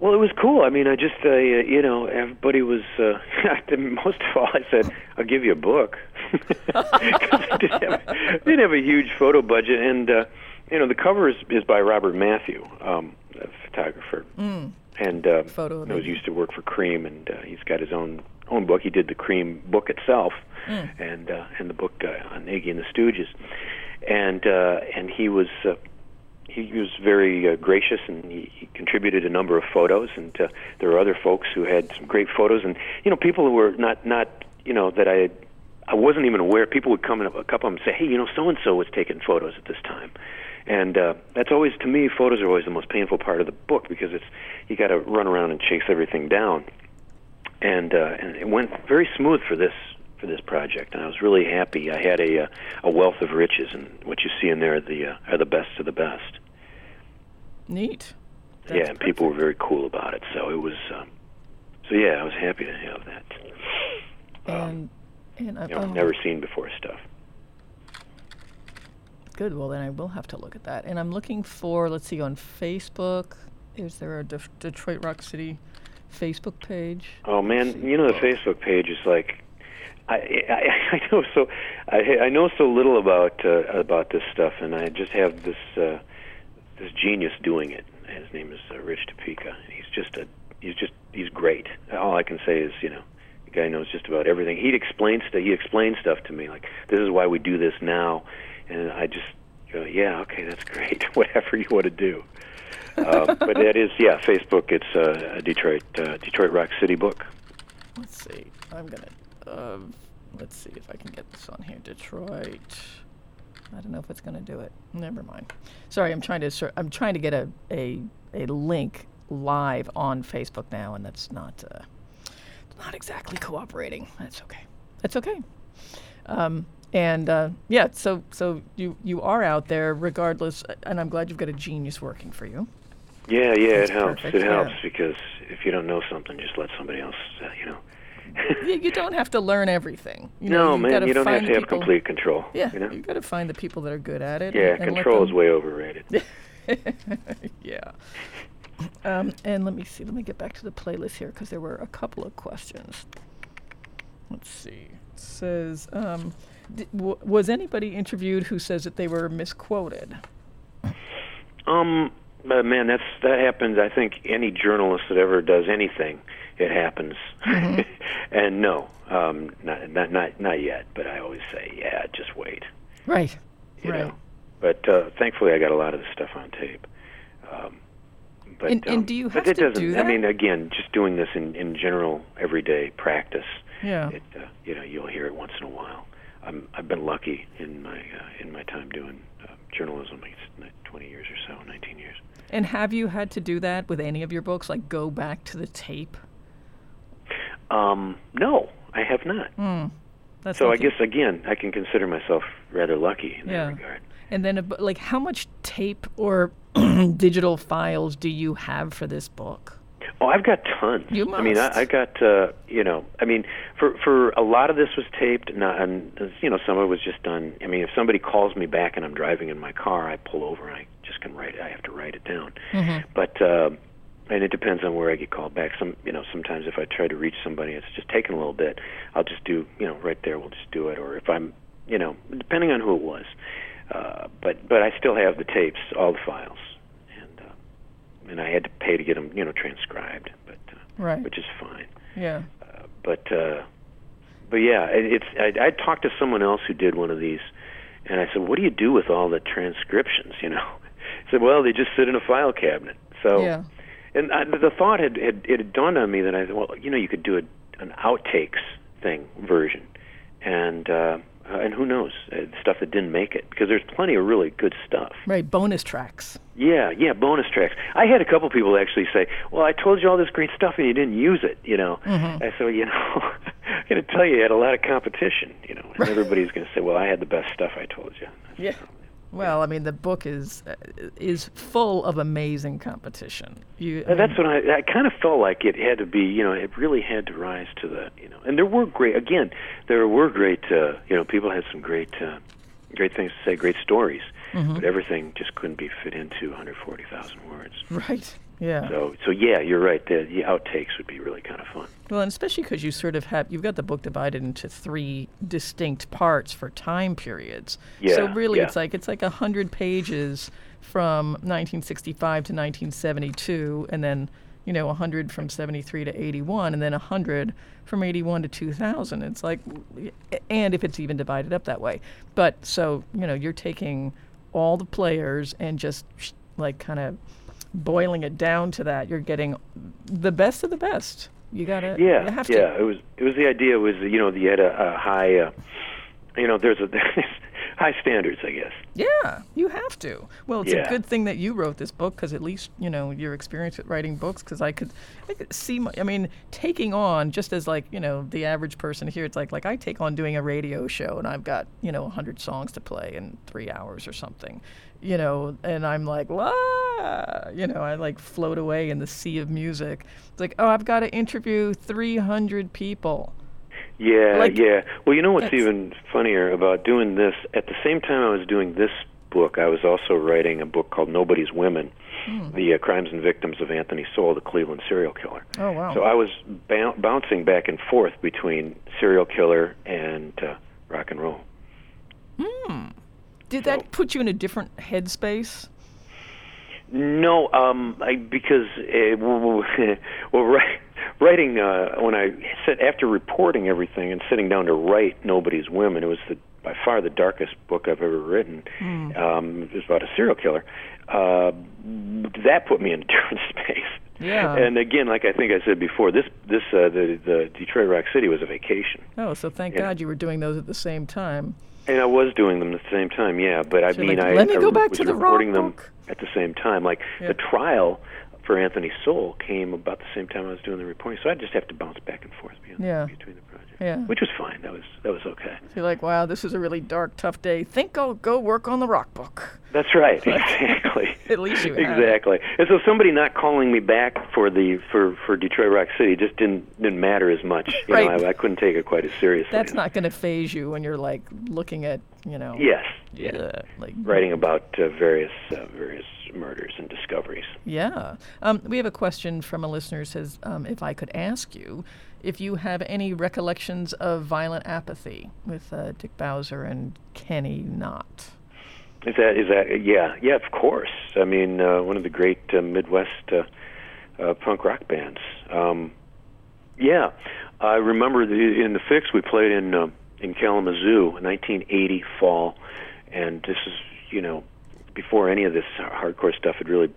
Well, it was cool. I mean, I just, uh, you know, everybody was. Uh, *laughs* most of all, I said, "I'll give you a book," *laughs* I didn't have, didn't have a huge photo budget, and uh, you know, the cover is, is by Robert Matheu, um, a photographer, and uh, Photo knows lady. used to work for Creem, and uh, he's got his own own book. He did the Creem book itself, and uh, and the book uh, on Iggy and the Stooges, and uh, and he was. Uh, he was very uh, gracious and he, he contributed a number of photos and uh, there were other folks who had some great photos and you know people who were not not you know that I had I wasn't even aware people would come in a couple of them and say hey you know so and so was taking photos at this time and uh, that's always to me photos are always the most painful part of the book because it's you got to run around and chase everything down and uh, and it went very smooth for this for this project, and I was really happy. I had a uh, a wealth of riches, and what you see in there the uh, are the best of the best. Neat. That's yeah, and people were very cool about it. So it was. Um, so yeah, I was happy to have that. And and I, You know, oh, never seen before stuff. good. Well, then I will have to look at that. And I'm looking for. Let's see on Facebook. Is there a Def- Detroit Rock City Facebook page? Oh man, you know the Facebook page is like. I, I *laughs* I know so I I know so little about uh, about this stuff, and I just have this uh, this genius doing it. His name is uh, Rich Topeka. He's just a he's just he's great. All I can say is you know the guy knows just about everything. He explains st- he explains stuff to me like this is why we do this now, and I just go yeah okay that's great *laughs* whatever you want to do. uh, *laughs* but that is yeah Facebook. It's uh, a Detroit uh, Detroit Rock City book. Let's see. I'm gonna. Uh, let's see if I can get this on here. Detroit. I don't know if it's gonna do it. Never mind. Sorry, I'm trying to. I'm trying to get a a, a link live on Facebook now, and that's not uh, not exactly cooperating. That's okay. That's okay. Um, and uh, yeah, so so you you are out there regardless, and I'm glad you've got a genius working for you. Yeah, yeah, That's it helps. perfect, It yeah. helps because if you don't know something, just let somebody else. Uh, you know. You, you don't have to learn everything. You know, no, man, you don't have to have complete control. Yeah, You know. you got to find the people that are good at it. yeah, and, control is way overrated. *laughs* yeah. Um, and let me see. Let me get back to the playlist here because there were a couple of questions. Let's see. It says, um, d- w- was anybody interviewed who says that they were misquoted? Um, but man, that's that happens. I think any journalist that ever does anything, it happens. Mm-hmm. *laughs* and no, um, not not not not yet. But I always say, yeah, just wait. Right. You right. know. But uh, thankfully, I got a lot of the stuff on tape. Um, but, And- and um, do you have it to do I mean, again, just doing this in in general everyday practice. Yeah. It, uh, you know, you'll hear it once in a while. I'm, I've been lucky in my uh, in my time doing uh, journalism. It's 20 years or so, 19 years. And have you had to do that with any of your books? Like go back to the tape? Um, no, I have not. That's So I guess again, I can consider myself rather lucky in Yeah. that regard. And then, like, how much tape or *clears throat* digital files do you have for this book? Oh, I've got tons. You must. I mean. I, I got uh, you know, I mean, for for a lot of this was taped, not, and uh, you know, some of it was just done. I mean, if somebody calls me back and I'm driving in my car, I pull over and I just can write it. I have to write it down. Mm-hmm. But uh, and it depends on where I get called back. Some, you know, sometimes if I try to reach somebody, it's just taking a little bit. I'll just do, you know, right there. We'll just do it. Or if I'm, you know, depending on who it was. Uh, but but I still have the tapes, all the files, and uh, and I had to pay to get them, you know, transcribed. But uh, Right. which is fine. Yeah. But uh, but yeah, it, it's. I, I talked to someone else who did one of these, and I said, "What do you do with all the transcriptions?" You know, *laughs* he said, "Well, they just sit in a file cabinet." So, Yeah. And I, the thought had, had it had dawned on me that I thought, well, you know, you could do a, an outtakes thing version, and uh, uh, and who knows uh, stuff that didn't make it because there's plenty of really good stuff. Right. Bonus tracks. Yeah, yeah, bonus tracks. I had a couple people actually say, "Well, I told you all this great stuff and you didn't use it." You know, Mm-hmm. I said, well, "You know, *laughs* I'm going to tell you, you had a lot of competition. You know, and everybody's going to say, "Well, I had the best stuff. I told you." Yeah. Well, I mean, the book is uh, is full of amazing competition. You, I Uh, That's what I, I kind of felt like it had to be, you know, it really had to rise to the, you know, and there were great, again, there were great, uh, you know, people had some great, uh, great things to say, great stories, Mm-hmm. but everything just couldn't be fit into 140,000 words. right. Yeah. So, so yeah, you're right. The, the outtakes would be really kind of fun. Well, and especially because you sort of have you've got the book divided into three distinct parts for time periods. Yeah. so really, yeah. it's like it's like a hundred pages from 1965 to 1972, and then you know 100 from 73 to 81, and then 100 from 81 to 2000. It's like, and if it's even divided up that way, but so you know you're taking all the players and just sh- like kind of boiling it down to that. You're getting the best of the best. You gotta, Yeah, you have yeah. to. It was it was the idea was you know you had a, a high, uh, you know, there's a *laughs* high standards, I guess. Yeah, you have to. Well, it's a good thing that you wrote this book because at least you know your experience at writing books. Because I could, I could see. My, I mean, taking on just as like you know the average person here, it's like like I take on doing a radio show and I've got you know hundred songs to play in three hours or something, you know, and I'm like la, you know, I like float away in the sea of music. It's like oh, I've got to interview three hundred people. Yeah, Like, yeah. Well, you know what's even funnier about doing this? At the same time I was doing this book, I was also writing a book called Nobody's Women: Hmm. The uh, Crimes and Victims of Anthony Sowell, the Cleveland serial killer. Oh wow. So I was bou- bouncing back and forth between serial killer and uh, rock and roll. Did so- that put you in a different headspace? No, um, I, because uh, *laughs* well, writing uh, when I said after reporting everything and sitting down to write Nobody's Women, it was the by far the darkest book I've ever written. Um, it was about a serial killer. Uh, that put me in a *laughs* different space. Yeah. And again, like I think I said before, this this uh, the the Detroit Rock City was a vacation, Oh, so thank Yeah. God you were doing those at the same time. And I was doing them at the same time. Yeah, but I So, mean, like, I, let me I go back was to the recording them book. at the same time. Like Yeah. the trial for Anthony Sowell came about the same time I was doing the reporting, so I just have to bounce back and forth between, Yeah. between the projects. Yeah. which was fine. That was that was okay. So you're like, wow, this is a really dark, tough day. Think I'll go work on the rock book. That's right. *laughs* Exactly. *laughs* At least you it. exactly. And so somebody not calling me back for the for for Detroit Rock City just didn't didn't matter as much. You Right. know, I, I couldn't take it quite as seriously. That's not going to phase you when you're like looking at, you know, Yes. yeah, like Writing about uh, various uh, various murders and discoveries. Yeah. Um, we have a question from a listener who says, um, if I could ask you if you have any recollections of violent apathy with uh, Dick Bowser and Kenny Knott. Is that is that yeah yeah of course I mean uh, one of the great uh, Midwest uh, uh, punk rock bands um, yeah I remember the, in the fix we played in uh, in Kalamazoo 1980 fall and this is you know before any of this hardcore stuff had really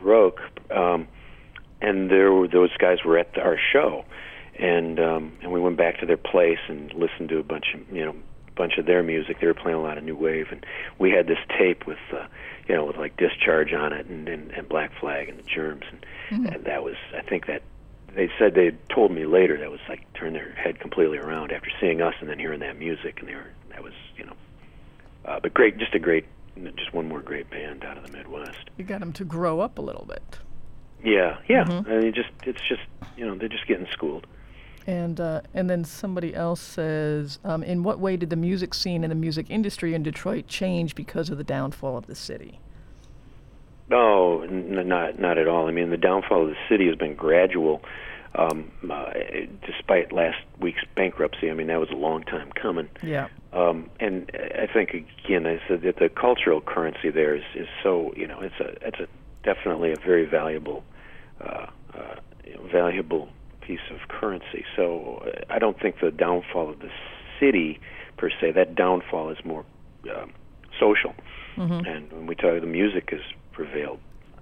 broke um, and there were those guys were at our show and um, and we went back to their place and listened to a bunch of you know bunch of their music. They were playing a lot of new wave, and we had this tape with uh, you know with like Discharge on it and, and, and Black Flag and the Germs, and, and that was I think that they said they told me later that was like turned their head completely around after seeing us and then hearing that music, and they were that was you know uh, but great, just a great. Just one more great band out of the Midwest. You got them to grow up a little bit. Yeah, yeah. I mean, just it's just you know they're just getting schooled. And uh, and then somebody else says, um, in what way did the music scene and the music industry in Detroit change because of the downfall of the city? No, n- not not at all. I mean, the downfall of the city has been gradual. Um, uh, despite last week's bankruptcy, I mean that was a long time coming. Yeah. Um, and I think again, I said that the cultural currency there is, is so you know it's a it's a definitely a very valuable uh, uh, valuable piece of currency. So uh, I don't think the downfall of the city per se. That downfall is more um, social, and when we talk, the music has prevailed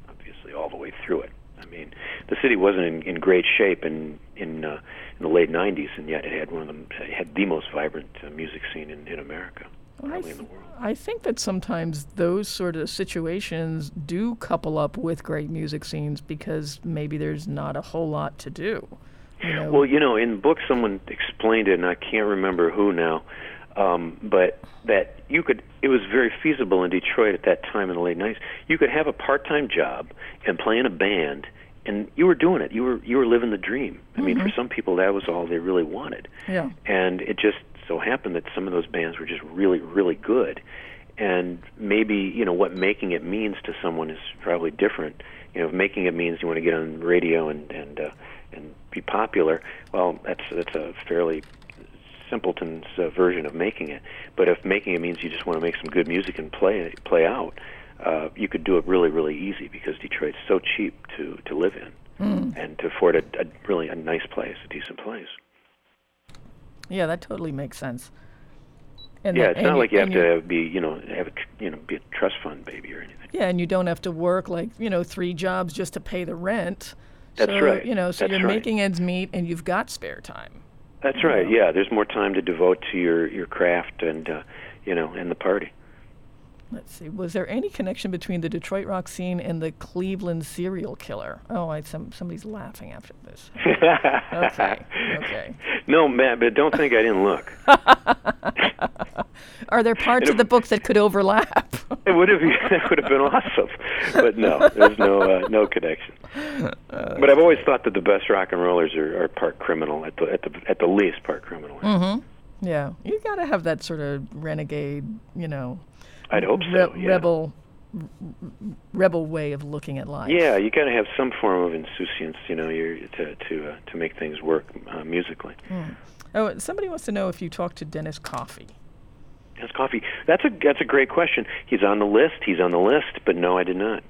obviously all the way through it. I mean, the city wasn't in, in great shape in in, uh, in the late '90s, and yet it had one of them it had the most vibrant uh, music scene in, in America, I, probably in th- the world. I think that sometimes those sort of situations do couple up with great music scenes because maybe there's not a whole lot to do. You know, Well, you know, in the book, someone explained it, and I can't remember who now. Um, but that you could, it was very feasible in Detroit at that time in the late '90s. You could have a part-time job and play in a band, and you were doing it. You were you were living the dream. I mean, for some people, that was all they really wanted. Yeah. And it just so happened that some of those bands were just really, really good. And maybe you know what making it means to someone is probably different. You know, if making it means you want to get on radio and and uh, and be popular. Well, that's that's a fairly simpleton's uh, version of making it. But if making it means you just want to make some good music and play play out, uh, you could do it really, really easy because Detroit's so cheap to to live in and to afford a, a really a nice place, a decent place. Yeah, that totally makes sense. And Yeah, that- it's not like you have to be, you know, have a, you know, be a trust fund baby or anything. Yeah, and you don't have to work like you know three jobs just to pay the rent. That's so, right. You know, so That's you're right. making ends meet, and you've got spare time. That's right. Yeah, there's more time to devote to your your craft and uh, you know, and the party. Let's see. Was there any connection between the Detroit rock scene and the Cleveland serial killer? Oh, I, some somebody's laughing after this. Okay. Okay. *laughs* No, man, but don't think I didn't look. *laughs* Are there parts of the book that could overlap? *laughs* It would have that would have been awesome, but no, there's no uh, no connection. But I've always thought that the best rock and rollers are, are part criminal at the at the at the least part criminal. Mm-hmm. Yeah, you got to have that sort of renegade, you know, I'd hope re- so. Yeah. rebel, rebel way of looking at life. Yeah, you got to have some form of insouciance, you know, you're, to to uh, to make things work uh, musically. Oh, somebody wants to know if you talked to Dennis Coffey. His coffee. That's a that's a great question. He's on the list. He's on the list, but no, I did not.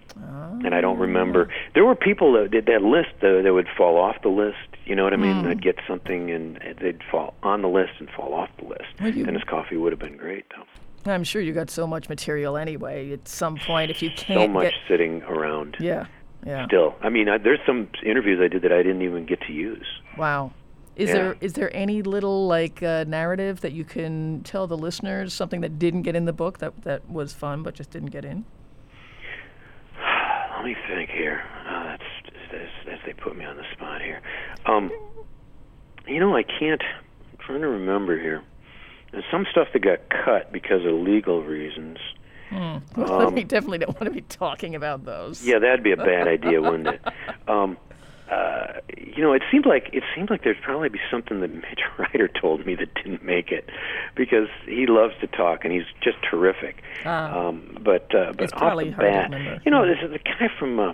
And I don't remember. There were people that did that list that, that would fall off the list. You know what I mean? They'd get something and they'd fall on the list and fall off the list. You- Coffey would have been great, though. I'm sure you got so much material anyway. At some point, if you So can't much get, sitting around. yeah, yeah, Still, I mean, I, there's some interviews I did that I didn't even get to use. wow. Is Yeah. there is there any little like uh, narrative that you can tell the listeners something that didn't get in the book that that was fun but just didn't get in? *sighs* Let me think here. Uh, that's as, as they put me on the spot here. Um, you know, I can't. I'm trying to remember here. There's some stuff that got cut because of legal reasons. *laughs* Well, we definitely don't want to be talking about those. Um, Yeah, that'd be a bad *laughs* idea, wouldn't it? Um, uh, you know, it seemed like it seemed like there'd probably be something that Mitch *laughs* Ryder told me that didn't make it, because he loves to talk and he's just terrific. um, but uh, but off the bat, you know, this is the guy from uh,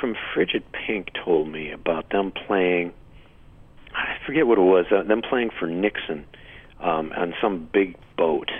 from Frigid Pink told me about them playing. I forget what it was. Uh, them playing for Nixon um, on some big boat.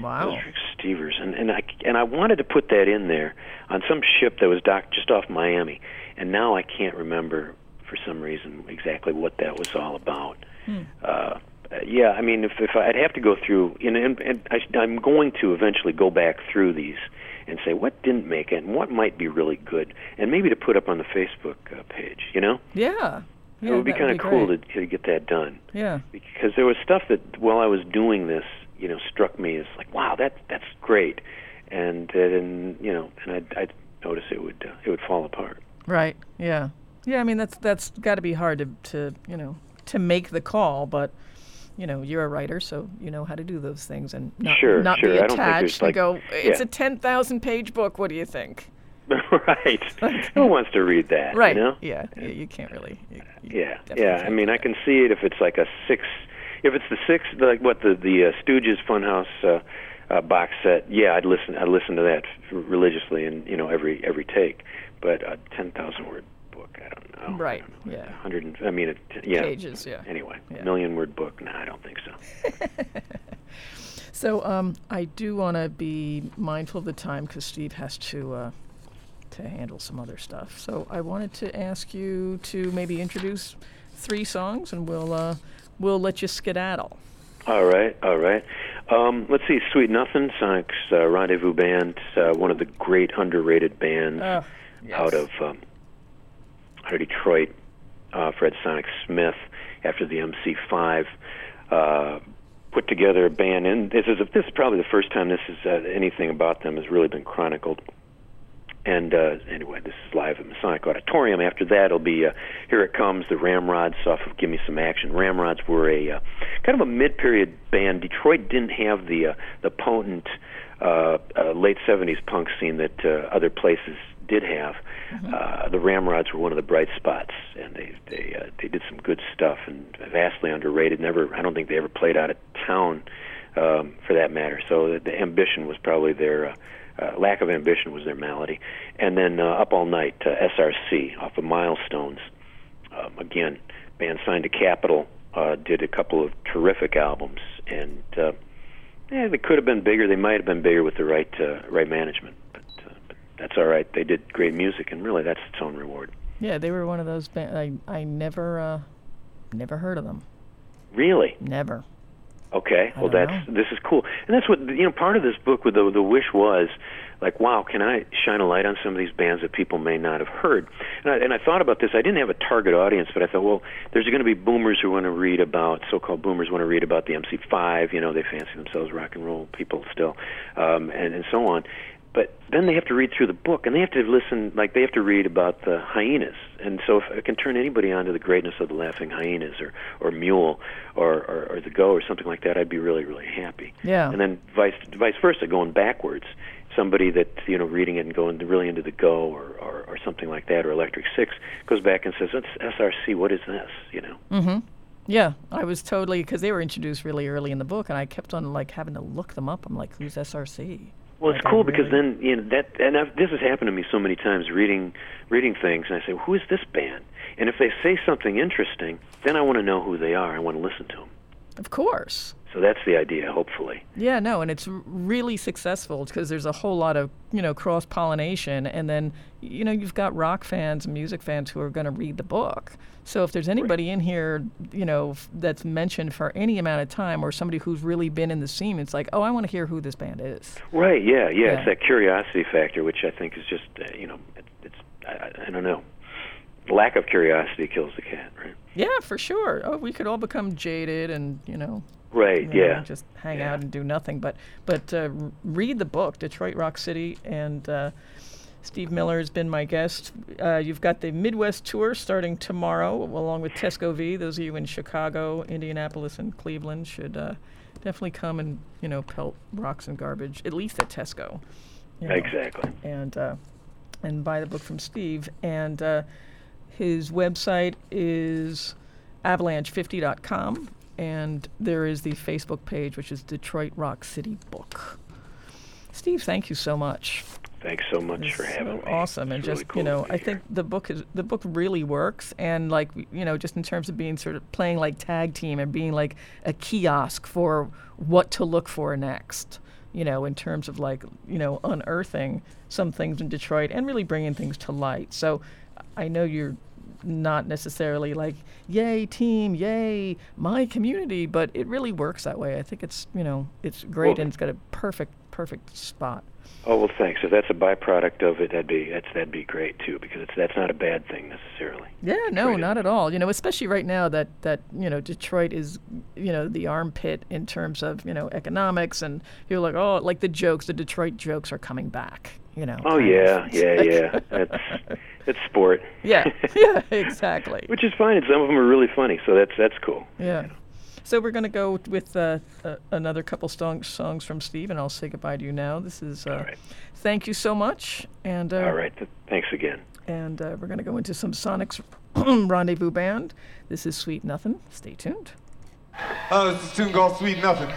Wow. Stevers, and and I and I wanted to put that in there on some ship that was docked just off Miami, and now I can't remember for some reason exactly what that was all about. Hmm. Uh, yeah, I mean, if if I'd have to go through, and, and, and I, I'm going to eventually go back through these and say what didn't make it and what might be really good, and maybe to put up on the Facebook uh, page. You know, Yeah. It would be kind of cool to, to get that done Yeah. because there was stuff that while I was doing this, you know, struck me as like, wow, that that's great, and then you know, and I'd, I'd notice it would uh, it would fall apart. Right. Yeah. Yeah. I mean, that's that's got to be hard to to you know to make the call, but you know, you're a writer, so you know how to do those things and not, Sure, not sure. be I don't think there's, attached and like- go. It's yeah. a ten thousand page book. What do you think? *laughs* right? Who wants to read that? Right. You know? Yeah. You, you can't really. You, you Yeah, yeah. I mean, I can see it if it's like a six, if it's the six, like what the the uh, Stooges Funhouse uh, uh, box set. Yeah, I'd listen. I'd listen to that religiously, and you know, every every take. But a ten thousand word book, I don't know. Right, don't know. yeah. Hundred. I mean, it, yeah. Pages, yeah. Anyway, Yeah. million word book. No, I don't think so. *laughs* So um, I do want to be mindful of the time because Steve has to uh, to handle some other stuff. So I wanted to ask you to maybe introduce three songs, and we'll uh, we'll let you skedaddle. All right, all right. Um, let's see, Sweet Nothing, Sonic's uh, rendezvous band, uh, one of the great underrated bands Oh, yes. out of um, out of Detroit. Uh, Fred Sonic Smith, after the MC5, uh, put together a band, and this is this is probably the first time this is uh, anything about them has really been chronicled. And uh, anyway, this is live at Masonic Auditorium. After that, it'll be uh, Here It Comes, the Ramrods off of Give Me Some Action. Ramrods were a uh, kind of a mid-period band. Detroit didn't have the uh, the potent uh, uh, late '70s punk scene that uh, other places did have. Uh, the Ramrods were one of the bright spots, and they they uh, they did some good stuff and vastly underrated. Never, I don't think they ever played out of town, um, for that matter. So the, the ambition was probably their. Uh, uh, lack of ambition was their malady, and then uh, up all night, uh, SRC off of Milestones. Um, again, band signed to Capitol, uh, did a couple of terrific albums, and uh, yeah, they could have been bigger. They might have been bigger with the right uh, right management, but, uh, but that's all right. They did great music, and really, that's its own reward. Yeah, they were one of those bands. I I never uh, never heard of them. Really? Never. Okay. Well, that's know. this is cool, and that's what you know. Part of this book, with the the wish was, like, wow, can I shine a light on some of these bands that people may not have heard? And I, and I thought about this. I didn't have a target audience, but I thought, well, there's going to be boomers who want to read about so-called boomers want to read about the MC5. You know, they fancy themselves rock and roll people still, um, and and so on. But then they have to read through the book, and they have to listen. Like they have to read about the hyenas. And so, if I can turn anybody on to the greatness of the Laughing Hyenas, or or Mule, or or, or the Go, or something like that, I'd be really really happy. Yeah. And then vice vice versa, going backwards. Somebody that you know reading it and going really into the Go or, or or something like that, or Electric Six, goes back and says, "That's SRC. What is this?" You know. Mhm yeah, I was totally because they were introduced really early in the book, and I kept on like having to look them up. I'm like, who's SRC? Well, it's Like, cool because then you know that, and I've, this has happened to me so many times reading reading things, and I say, "Who is this band?" And if they say something interesting, then I want to know who they are. I want to listen to them. Of course. So that's the idea, hopefully. Yeah, no, and it's really successful because there's a whole lot of you know cross pollination, and then you know you've got rock fans and music fans who are going to read the book. So if there's anybody in here, you know, f- that's mentioned for any amount of time, or somebody who's really been in the scene, it's like, oh, I want to hear who this band is. Right? Yeah, yeah. Yeah. It's that curiosity factor, which I think is just uh, you know, it, it's I, I- I don't know. Lack of curiosity kills the cat, right? Yeah, for sure. Oh, we could all become jaded and you know Right. you know, Yeah. just hang Yeah. out and do nothing. But but uh, read the book, Detroit Rock City, and uh, Steve Miller has been my guest. Uh, you've got the Midwest tour starting tomorrow, along with Tesco Vee. Those of you in Chicago, Indianapolis, and Cleveland should uh, definitely come and you know pelt rocks and garbage at least at Tesco. you know, Exactly. And uh, and buy the book from Steve. And uh, his website is avalanche50.com. And there is the Facebook page, which is Detroit Rock City Book. Steve, thank you so much. Thanks so much It's for having so me. awesome, and really just cool you know, I think the book is the book really works, and like you know, just in terms of being sort of playing like tag team and being like a kiosk for what to look for next. You know, in terms of like you know, unearthing some things in Detroit and really bringing things to light. So, I know you're not necessarily like yay team yay my community but it really works that way i think it's you know it's great Well- and it's got a perfect perfect spot Oh well, thanks. If that's a byproduct of it, that'd be that's that'd be great too, because it's that's not a bad thing necessarily. Yeah, no, Detroit not is- at all. You know, especially right now that that you know Detroit is, you know, the armpit in terms of you know economics, and you're like, oh, like the jokes, the Detroit jokes are coming back. You know. Oh yeah, yeah, yeah. *laughs* That's it's sport. yeah, *laughs* yeah, exactly. Which is fine. and Some of them are really funny, so that's that's cool. Yeah. So we're gonna go with uh, uh, another couple song, songs from Steve, and I'll say goodbye to you now. This is. Uh, All right. Thank you so much, and uh, All right. Th- thanks again. and uh, we're gonna go into some Sonic's *clears throat* Rendezvous Band. This is Sweet Nothing. Stay tuned. Oh, it's a tune called Sweet Nothing.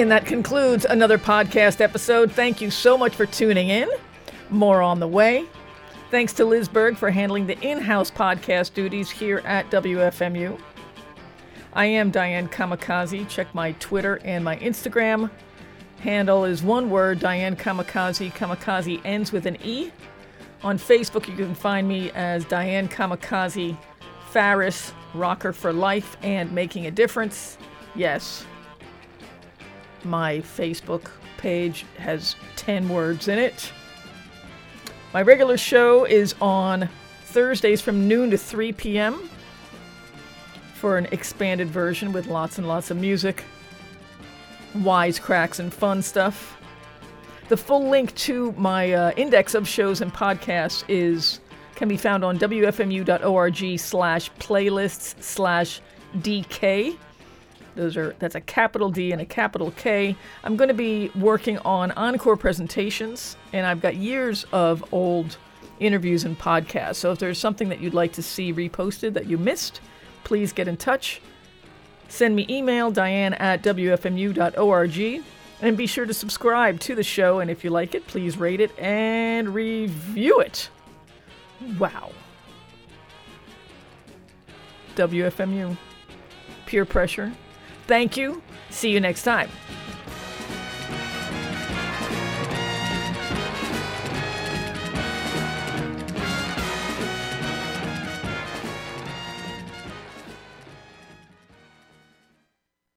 And that concludes another podcast episode. Thank you so much for tuning in. More on the way. Thanks to Liz Berg for handling the in house podcast duties here at WFMU. I am Diane Kamikaze. Check my Twitter and my Instagram. Handle is one word Diane Kamikaze. Kamikaze ends with an E. On Facebook, you can find me as Diane Kamikaze Faris, Rocker for Life, and Making a Difference. Yes, my Facebook page has 10 words in it. My regular show is on Thursdays from noon to 3 p.m. for an expanded version with lots and lots of music, wisecracks, and fun stuff. The full link to my uh, index of shows and podcasts is can be found on wfmu.org slash playlists slash dk. Those are that's a capital D and a capital K. I'm going to be working on encore presentations, and I've got years of old interviews and podcasts. So if there's something that you'd like to see reposted that you missed, please get in touch. Send me email diane at wfmu.org and be sure to subscribe to the show. And if you like it, please rate it and review it. Wow. WFMU. Peer pressure. Thank you. See you next time.